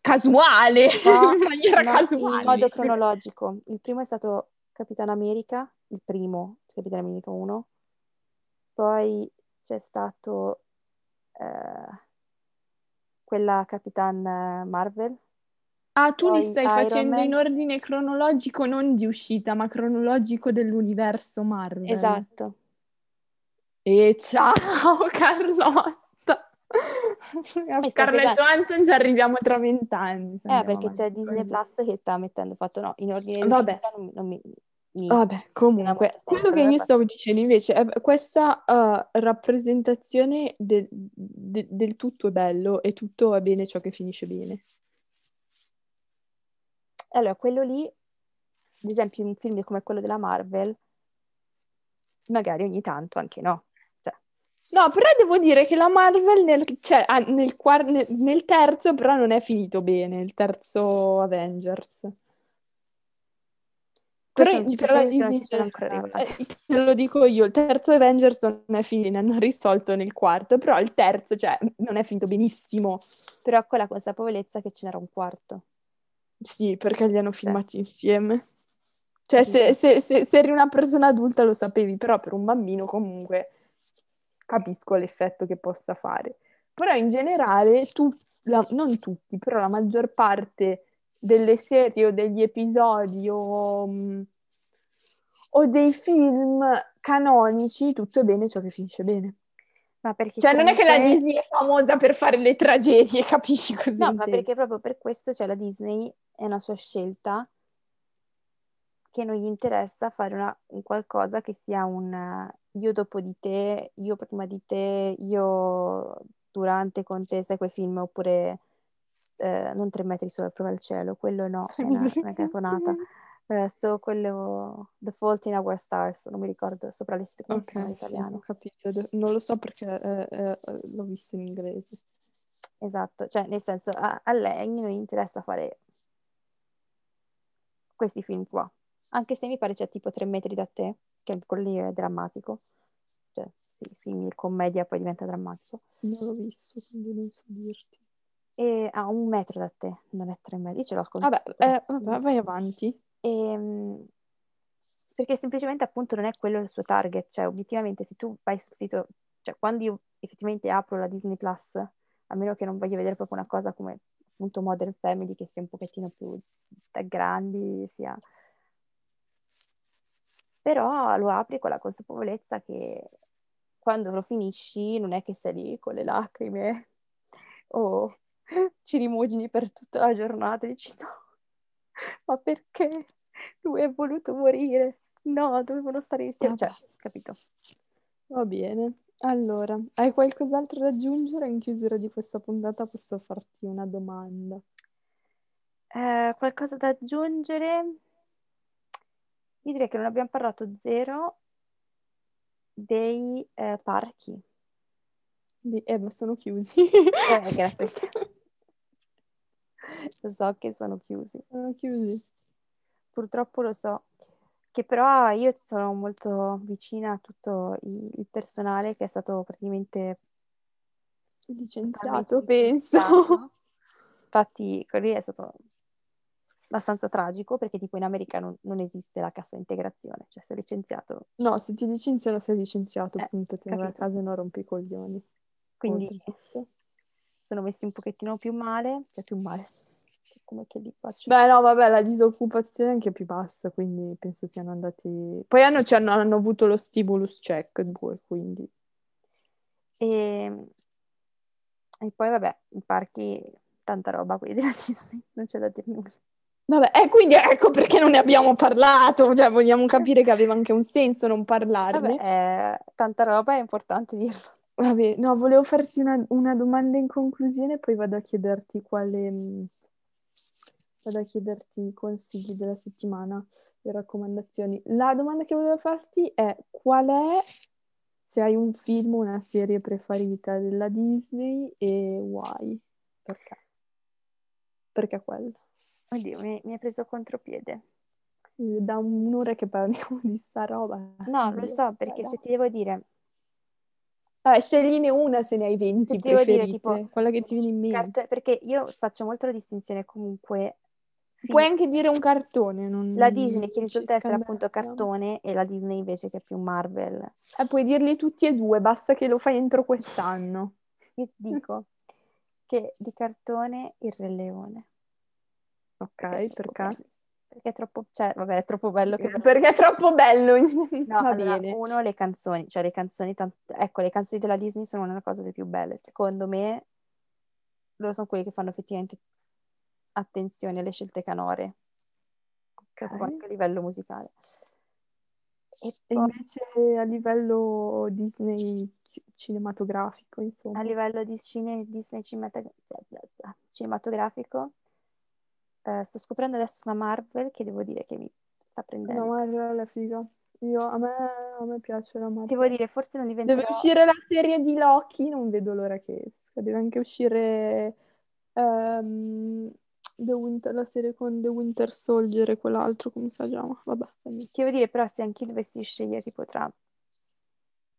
Casuale, No, in maniera no, casuale. in modo cronologico. Il primo è stato Capitan America, il primo, Capitan America 1. Poi c'è stato eh, quella Capitan Marvel. Ah, tu li stai Iron facendo Man. in ordine cronologico, non di uscita, ma cronologico dell'universo Marvel. Esatto. E ciao Carlotta! A sta Scarlett Johansson ci arriviamo tra vent'anni. Eh, perché c'è avanti Disney così. Plus che sta mettendo fatto no, in ordine di Vabbè. uscita non, non mi... mi- Vabbè, comunque, quello che io fare- stavo dicendo invece è questa uh, rappresentazione del, de- del tutto è bello e tutto va bene ciò che finisce bene. Allora, quello lì, ad esempio, in un film come quello della Marvel, magari ogni tanto anche no. No, però devo dire che la Marvel nel, cioè, ah, nel, quar- nel- nel terzo però non è finito bene, il terzo Avengers. Però, questo non ci però la non Disney ci sono ancora arrivati. eh, te lo dico io, il terzo Avengers non è finito, ne hanno risolto nel quarto, però il terzo, cioè, non è finito benissimo. Però con la consapevolezza che ce n'era un quarto. Sì, perché li hanno filmati insieme. Cioè, se, se- se- se eri una persona adulta lo sapevi, però per un bambino comunque capisco l'effetto che possa fare. Però in generale, tu, la- non tutti, però la maggior parte delle serie o degli episodi o, mm, o dei film canonici, tutto è bene ciò che finisce bene. Ma perché Cioè, non è che la comunque- Disney è famosa per fare le tragedie, capisci così? No, ma perché proprio per questo, cioè la Disney è una sua scelta che non gli interessa fare una- un qualcosa che sia un eh, io dopo di te, io prima di te, io durante con te, sai quei film, oppure eh, non tre metri sopra il cielo, quello no, è una, una caponata. Eh, so quello The Fault in Our Stars, non mi ricordo sopra le stelle, chiama in Ok, sì, ho italiano. capito. Non lo so perché eh, eh, eh, l'ho visto in inglese. Esatto, cioè nel senso a, a lei non interessa fare questi film qua, anche se mi pare c'è tipo Tre metri da te, che quello lì è drammatico, cioè sì, simil commedia poi diventa drammatico, Non l'ho visto, quindi non so dirti. e a un metro da te, non è tre metri, io ce l'ho con Vabbè, eh, vabbè, vai avanti. Ehm, perché semplicemente appunto non è quello il suo target, cioè obiettivamente se tu vai sul sito, cioè quando io effettivamente apro la Disney Plus, a meno che non voglio vedere proprio una cosa come appunto Modern Family che sia un pochettino più da grandi, sia... Però lo apri con la consapevolezza che quando lo finisci non è che sei lì con le lacrime o ci rimugini per tutta la giornata e dici no, ma perché? Lui è voluto morire. No, dovevano stare insieme. Cioè, capito? Va bene. Allora, hai qualcos'altro da aggiungere? In chiusura di questa puntata posso farti una domanda. Eh, qualcosa da aggiungere? Io direi che non abbiamo parlato zero dei eh, parchi. Di- eh, ma sono chiusi. Eh, grazie. Lo so che sono chiusi. Sono chiusi. Purtroppo lo so. Che però io sono molto vicina a tutto il, personale che è stato praticamente Licenziato, penso. licenziato. Infatti, quello lì è stato abbastanza tragico perché tipo in America non, non esiste la cassa integrazione, cioè sei licenziato. No, se ti licenziano sei licenziato, Eh, appunto, te ne vai a casa e non rompi i coglioni. Quindi sono messi un pochettino più male, cioè più male. Come che li faccio? Beh, no, vabbè, la disoccupazione è anche più bassa, quindi penso siano andati... Poi hanno, cioè, hanno, hanno avuto lo stimulus check, due, quindi... E, e poi vabbè, i parchi, tanta roba quelli della Disney, non c'è da dire nulla. Vabbè, e quindi ecco perché non ne abbiamo parlato, cioè vogliamo capire che aveva anche un senso non parlarne. Vabbè, eh, tanta roba è importante dirlo. Vabbè, no, volevo farti una, una domanda in conclusione, poi vado a chiederti quale... mh, Vado a chiederti i consigli della settimana, le raccomandazioni. La domanda che volevo farti è qual è, se hai un film o una serie preferita della Disney e why? Perché? Perché quello? Oddio, mi, mi hai preso contropiede. Da un'ora che parliamo di sta roba. No, lo so, perché se ti devo dire, Eh, scegliene una se ne hai 20 se ti devo dire tipo, quella che ti viene in mente. cartone- perché io faccio molto la distinzione comunque. Puoi film- anche dire un cartone. Non... La Disney che risulta essere appunto cartone e la Disney invece che è più Marvel. Eh, puoi dirli tutti e due, basta che lo fai entro quest'anno. Io ti dico che di cartone il Re Leone. Ok, Perché perché? è troppo, cioè, vabbè, è troppo bello che... Perché è troppo bello. No, Va allora, bene. uno, le canzoni, cioè le canzoni, tant- ecco, le canzoni della Disney sono una cosa delle più belle. Secondo me, loro sono quelli che fanno effettivamente attenzione alle scelte canore, proprio Ok. anche a livello musicale. E E poi invece a livello Disney ci- cinematografico, a insomma. livello di cine, Disney cinemata- cinematografico, eh, sto scoprendo adesso una Marvel che devo dire che mi sta No, prendendo. Marvel è figa. Io, a me, a me piace la Devo Marvel. dire, forse non Deve diventerò... uscire la serie di Loki, non vedo l'ora che esca. Deve anche uscire The Winter- la serie con The Winter Soldier e quell'altro, come si chiama? Vabbè. Ti devo dire, però, se anche io dovessi scegliere tipo tra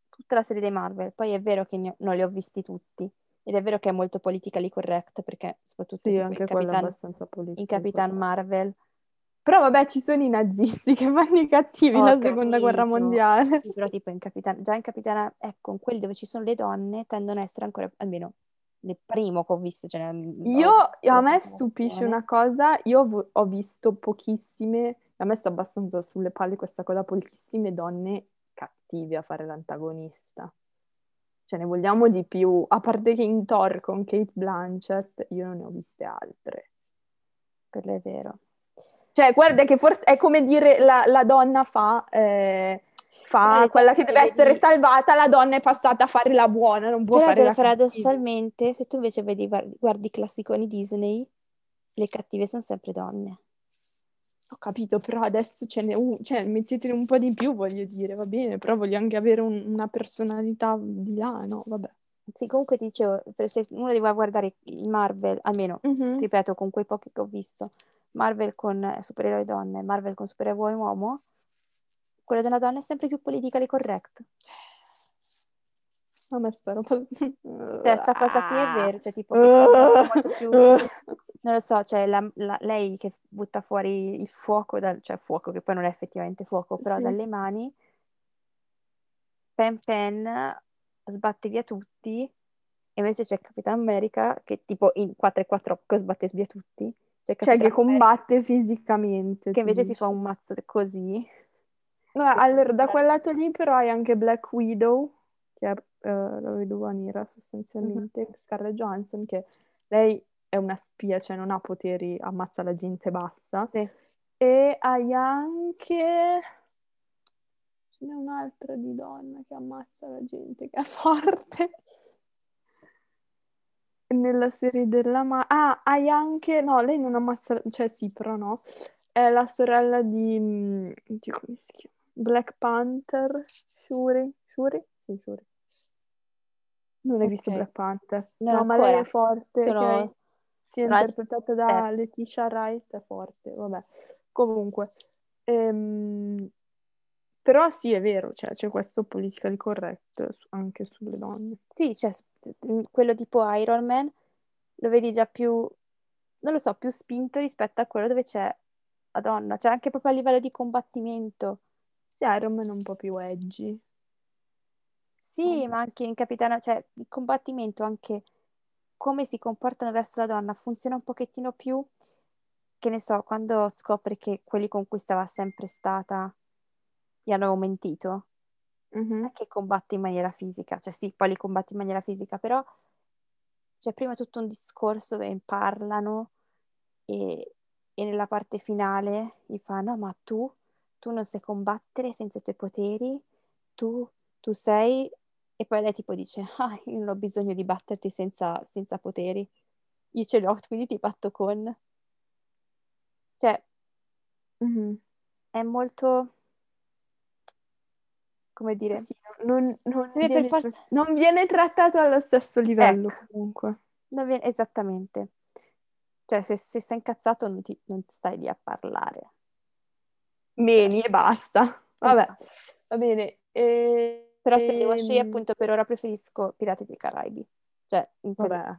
tutta la serie dei Marvel, poi è vero che ho- non li ho visti tutti, ed è vero che è molto politically correct, perché soprattutto Sì, anche in Capitan, in. Capitan Marvel, Però vabbè, ci sono i nazisti che fanno i cattivi ho la seconda guerra mondiale. sì, però tipo in Capitan, già in Capitana, ecco, in quelli dove ci sono le donne tendono a essere ancora, almeno nel primo che ho visto, ce n'è Io, ho a me stupisce una cosa, io ho, ho visto pochissime, a me sta abbastanza sulle palle questa cosa, pochissime donne cattive a fare l'antagonista. Ce ne vogliamo di più, a parte che in Thor con Kate Blanchett, io non ne ho viste altre. Quello è vero. Cioè, guarda che forse è come dire la, la donna fa, eh, fa quella che deve essere salvata, la donna è passata a fare la buona, non può Però fare la cattiva. paradossalmente, se tu invece vedi, guardi i classiconi Disney, le cattive sono sempre donne. Ho capito, però adesso ce n'è un, cioè mettetene un po' di più, voglio dire, va bene, però voglio anche avere un- una personalità di là, no? Vabbè. Sì, comunque ti dicevo, se uno deve guardare i Marvel, almeno, Mhm. ripeto, con quei pochi che ho visto, Marvel con eh, supereroi donne, Marvel con supereroi uomo, quello della donna è sempre più politically correct. A me sta roba... Cioè, sta cosa qui è vero, cioè tipo che molto più, non lo so, cioè la- la- lei che butta fuori il fuoco, dal, cioè fuoco che poi non è effettivamente fuoco, però Sì. dalle mani, pen pen, sbatte via tutti, e invece c'è Capitan America che tipo in 4-4 sbatte via tutti, c'è Cioè Capitan che America combatte fisicamente, che invece si dici. fa un mazzo così. Che allora, da quel lato lì però hai anche Black Widow, che è eh, la vedova nera sostanzialmente, Scarlett Johansson, che lei è una spia, cioè non ha poteri, ammazza la gente basta. Sì. E hai anche... Ce n'è un'altra di donna che ammazza la gente, che è forte. Nella serie della ma... Ah, hai anche... No, lei non ammazza... Cioè sì, però no. È la sorella di... mm, Oddio, come si chiama? Black Panther, Shuri. Shuri? Sì, Shuri. Non hai visto Ok. Black Panther? Non no, ma lei ancora. è forte, Sono- che si è sono interpretata da terzo. Letitia Wright, è forte, vabbè. Comunque, ehm, però sì, è vero, cioè, c'è questo politically correct anche sulle donne. Sì, cioè, s- quello tipo Iron Man lo vedi già più, non lo so, più spinto rispetto a quello dove c'è la donna, cioè anche proprio a livello di combattimento. Sì, Iron Man è un po' più edgy. Sì, ma anche in Capitana, cioè il combattimento, anche come si comportano verso la donna, funziona un pochettino più, che ne so, quando scopri che quelli con cui stava sempre stata gli hanno mentito. non Mhm. è che combatte in maniera fisica, cioè sì, poi li combatte in maniera fisica, però c'è prima tutto un discorso dove parlano e, e nella parte finale gli fa no, ma tu, tu non sai combattere senza i tuoi poteri, tu, tu sei... E poi lei tipo dice, ah, io non ho bisogno di batterti senza, senza poteri, io ce li ho, quindi ti batto con... Cioè, Mhm. è molto... come dire... Sì, non, non viene, forza- non viene trattato allo stesso livello Ecco. comunque. Viene- esattamente. Cioè, se, se sei incazzato non, ti, non stai lì a parlare. Meni e basta. Vabbè, Esatto. va bene. E- Però se devo ehm, scegliere, appunto, per ora preferisco Pirati dei Caraibi. Cioè, in Vabbè,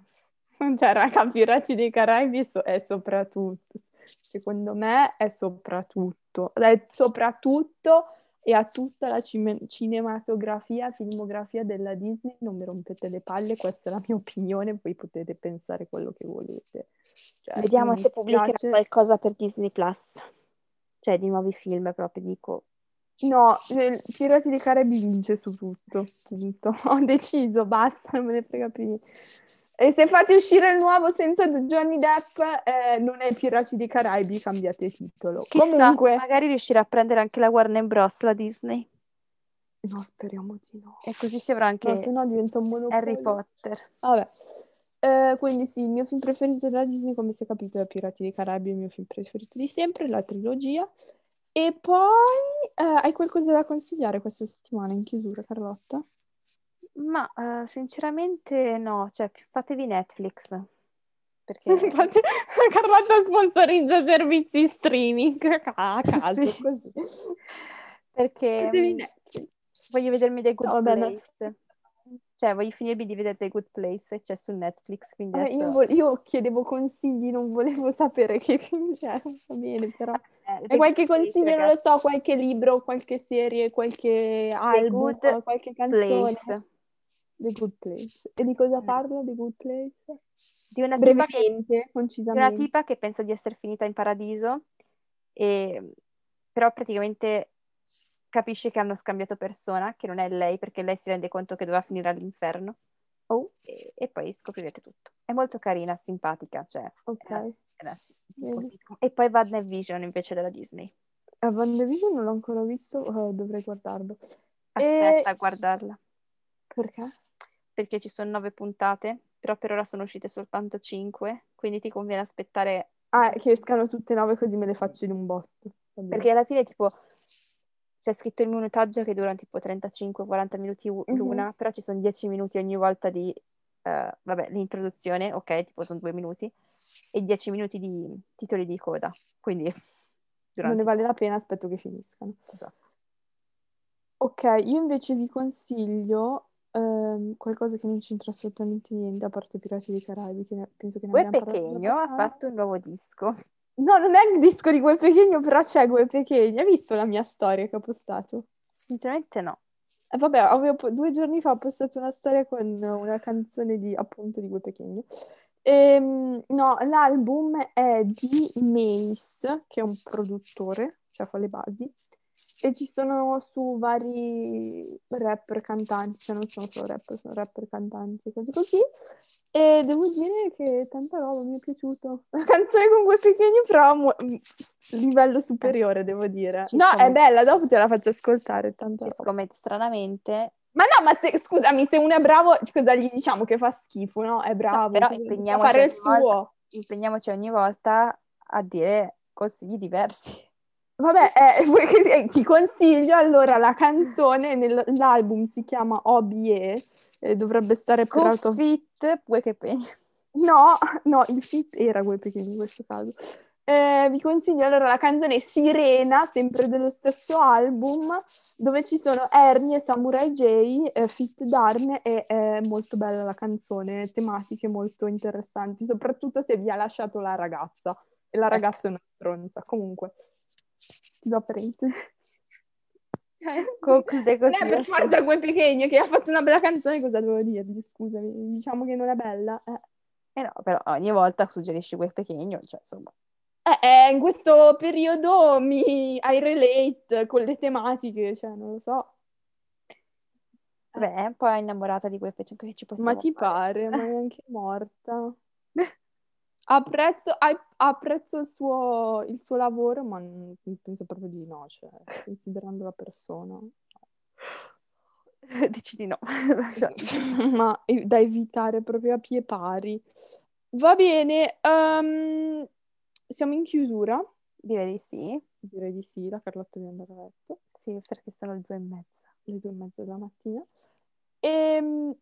cioè, raga, Pirati dei Caraibi so- è soprattutto, secondo me è soprattutto, è soprattutto e a tutta la cime- cinematografia, filmografia della Disney, non mi rompete le palle, questa è la mia opinione, poi potete pensare quello che volete. Cioè, Vediamo se pubblicherà qualcosa per Disney Plus. Cioè, di nuovi film proprio, dico. No, Pirati dei Caraibi vince su tutto, punto. Ho deciso, basta, non me ne frega più niente. E se fate uscire il nuovo senza Johnny Depp, eh, non è Pirati dei Caraibi, cambiate titolo. Chissà, Comunque, magari riuscirà a prendere anche la Warner Bros., la Disney. no, speriamo di no. E così si avrà anche No, se no diventa un monopolio. Harry Potter. Vabbè. Eh, quindi sì, il mio film preferito della Disney, come si è capito, è Pirati dei Caraibi, il mio film preferito di sempre, la trilogia. E poi, eh, hai qualcosa da consigliare questa settimana in chiusura, Carlotta? Ma eh, sinceramente no, cioè fatevi Netflix. Perché Carlotta sponsorizza servizi streaming a caso, Sì. così. perché Fatevi mm, Netflix. voglio vedermi The Good No, vabbè, Place. Netflix. Cioè, voglio finirmi di vedere The Good Place c'è su Netflix, quindi Vabbè, io, adesso... vo- io chiedevo consigli, non volevo sapere che c'è, va bene, però. Eh, The E qualche consiglio, non lo ragazzi, so, qualche libro, qualche serie, qualche album, Good qualche canzone. Place. The Good Place. E di cosa Mm. parla The Good Place? Di una tipa che... Una tipa che pensa di essere finita in paradiso, e... però praticamente capisce che hanno scambiato persona, che non è lei, perché lei si rende conto che doveva finire all'inferno. Oh, E, e poi scoprirete tutto. È molto carina, simpatica, cioè... ok. è una- è una-. E poi Vision invece della Disney. A WandaVision non l'ho ancora visto, oh, dovrei guardarlo. Aspetta E a guardarla, perché? perché ci sono nove puntate, però per ora sono uscite soltanto cinque, quindi ti conviene aspettare, Ah, che escano tutte e nove così me le faccio in un botto. Perché alla fine tipo c'è scritto il minutaggio che durano tipo 35-40 minuti l'una, però ci sono 10 minuti ogni volta di, eh, vabbè, l'introduzione, ok, tipo sono due minuti, e 10 minuti di titoli di coda, quindi Non durante... ne vale la pena, aspetto che finiscano. Esatto. Ok, io invece vi consiglio ehm, qualcosa che non c'entra assolutamente niente, a parte Pirati dei Caraibi, che ne- penso che ne Gue abbiamo parlato Pechegno ha fatto un nuovo disco. No, non è il disco di Gue Pechegno, però c'è Gue Pechegno. Hai visto la mia storia che ho postato? Sinceramente no. Eh, vabbè, avevo due giorni fa ho postato una storia con una canzone di, appunto, di Gue Pechegno. Ehm, no, l'album è di Mace, che è un produttore, cioè fa le basi, e ci sono su vari rapper cantanti, cioè non sono solo rapper, sono rapper cantanti così così. E devo dire che tanta roba mi è piaciuto. La canzone con Gue Pechegno, però mo- livello superiore, devo dire. Ci No, è scommetto. bella, dopo te la faccio ascoltare, tanta Ci roba. scommetto stranamente. Ma no, ma se- scusami, se uno è bravo, cosa gli diciamo che fa schifo, no? È No, bravo, però cosa- sa impegniamoci fare il ogni volta, suo. impegniamoci ogni volta a dire consigli diversi. Vabbè, eh, eh, ti consiglio allora la canzone, nel- l'album si chiama OBE, eh, dovrebbe stare per Con auto... fit, pegno. No, no, il fit era pequeno in questo caso. Eh, vi consiglio allora la canzone Sirena, sempre dello stesso album, dove ci sono Ernie e Samurai J, eh, Fit Darme, e è molto bella la canzone, tematiche molto interessanti, soprattutto se vi ha lasciato la ragazza, e la ragazza è una stronza. Comunque, chiusa parentesi. Conclude così. è per forza quel pequeno che ha fatto una bella canzone, cosa devo dirgli? Scusami, diciamo che non è bella. Eh. Eh no, però ogni volta suggerisci quel pechegno, cioè insomma. Eh, eh, in questo periodo mi I relate con le tematiche, cioè non lo so. Vabbè, è un po' innamorata di quel pechegno che ci possiamo Ma ti fare. pare, ma è anche morta. Apprezzo, apprezzo il suo, il suo lavoro, ma penso proprio di no, cioè, considerando la persona. Dici di no. Lascia- ma da evitare proprio a pie pari. Va bene, ehm, siamo in chiusura. Direi di sì. Direi di sì, la Carlotta deve andare a letto. Sì, perché sono le due e mezza. le due e mezza della mattina. E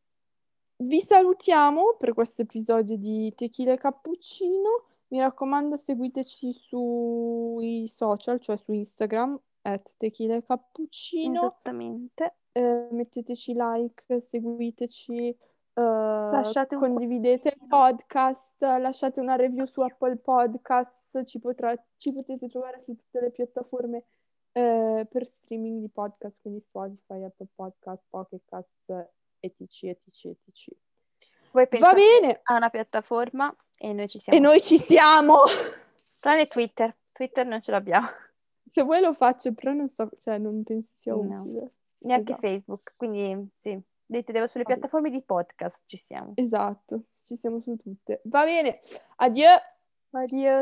vi salutiamo per questo episodio di Tequila e Cappuccino. Mi raccomando, seguiteci sui social, cioè su Instagram, at tequila e cappuccino. Esattamente. Eh, metteteci like, seguiteci, eh, condividete il podcast, lasciate una review su Apple Podcast, ci, potrà- ci potete trovare su tutte le piattaforme eh, per streaming di podcast, quindi Spotify, Apple Podcast, Pocket Cast, etc, etc, etc. Voi Va bene, a una piattaforma e noi ci e siamo. noi ci siamo! Tranne Twitter. Twitter non ce l'abbiamo. Se vuoi lo faccio, però non so, cioè non penso sia No. utile. Neanche Esatto. Facebook. Quindi sì, vedete, sulle Vabbè. piattaforme di podcast ci siamo. Esatto, ci siamo su tutte. Va bene, addio! Addio.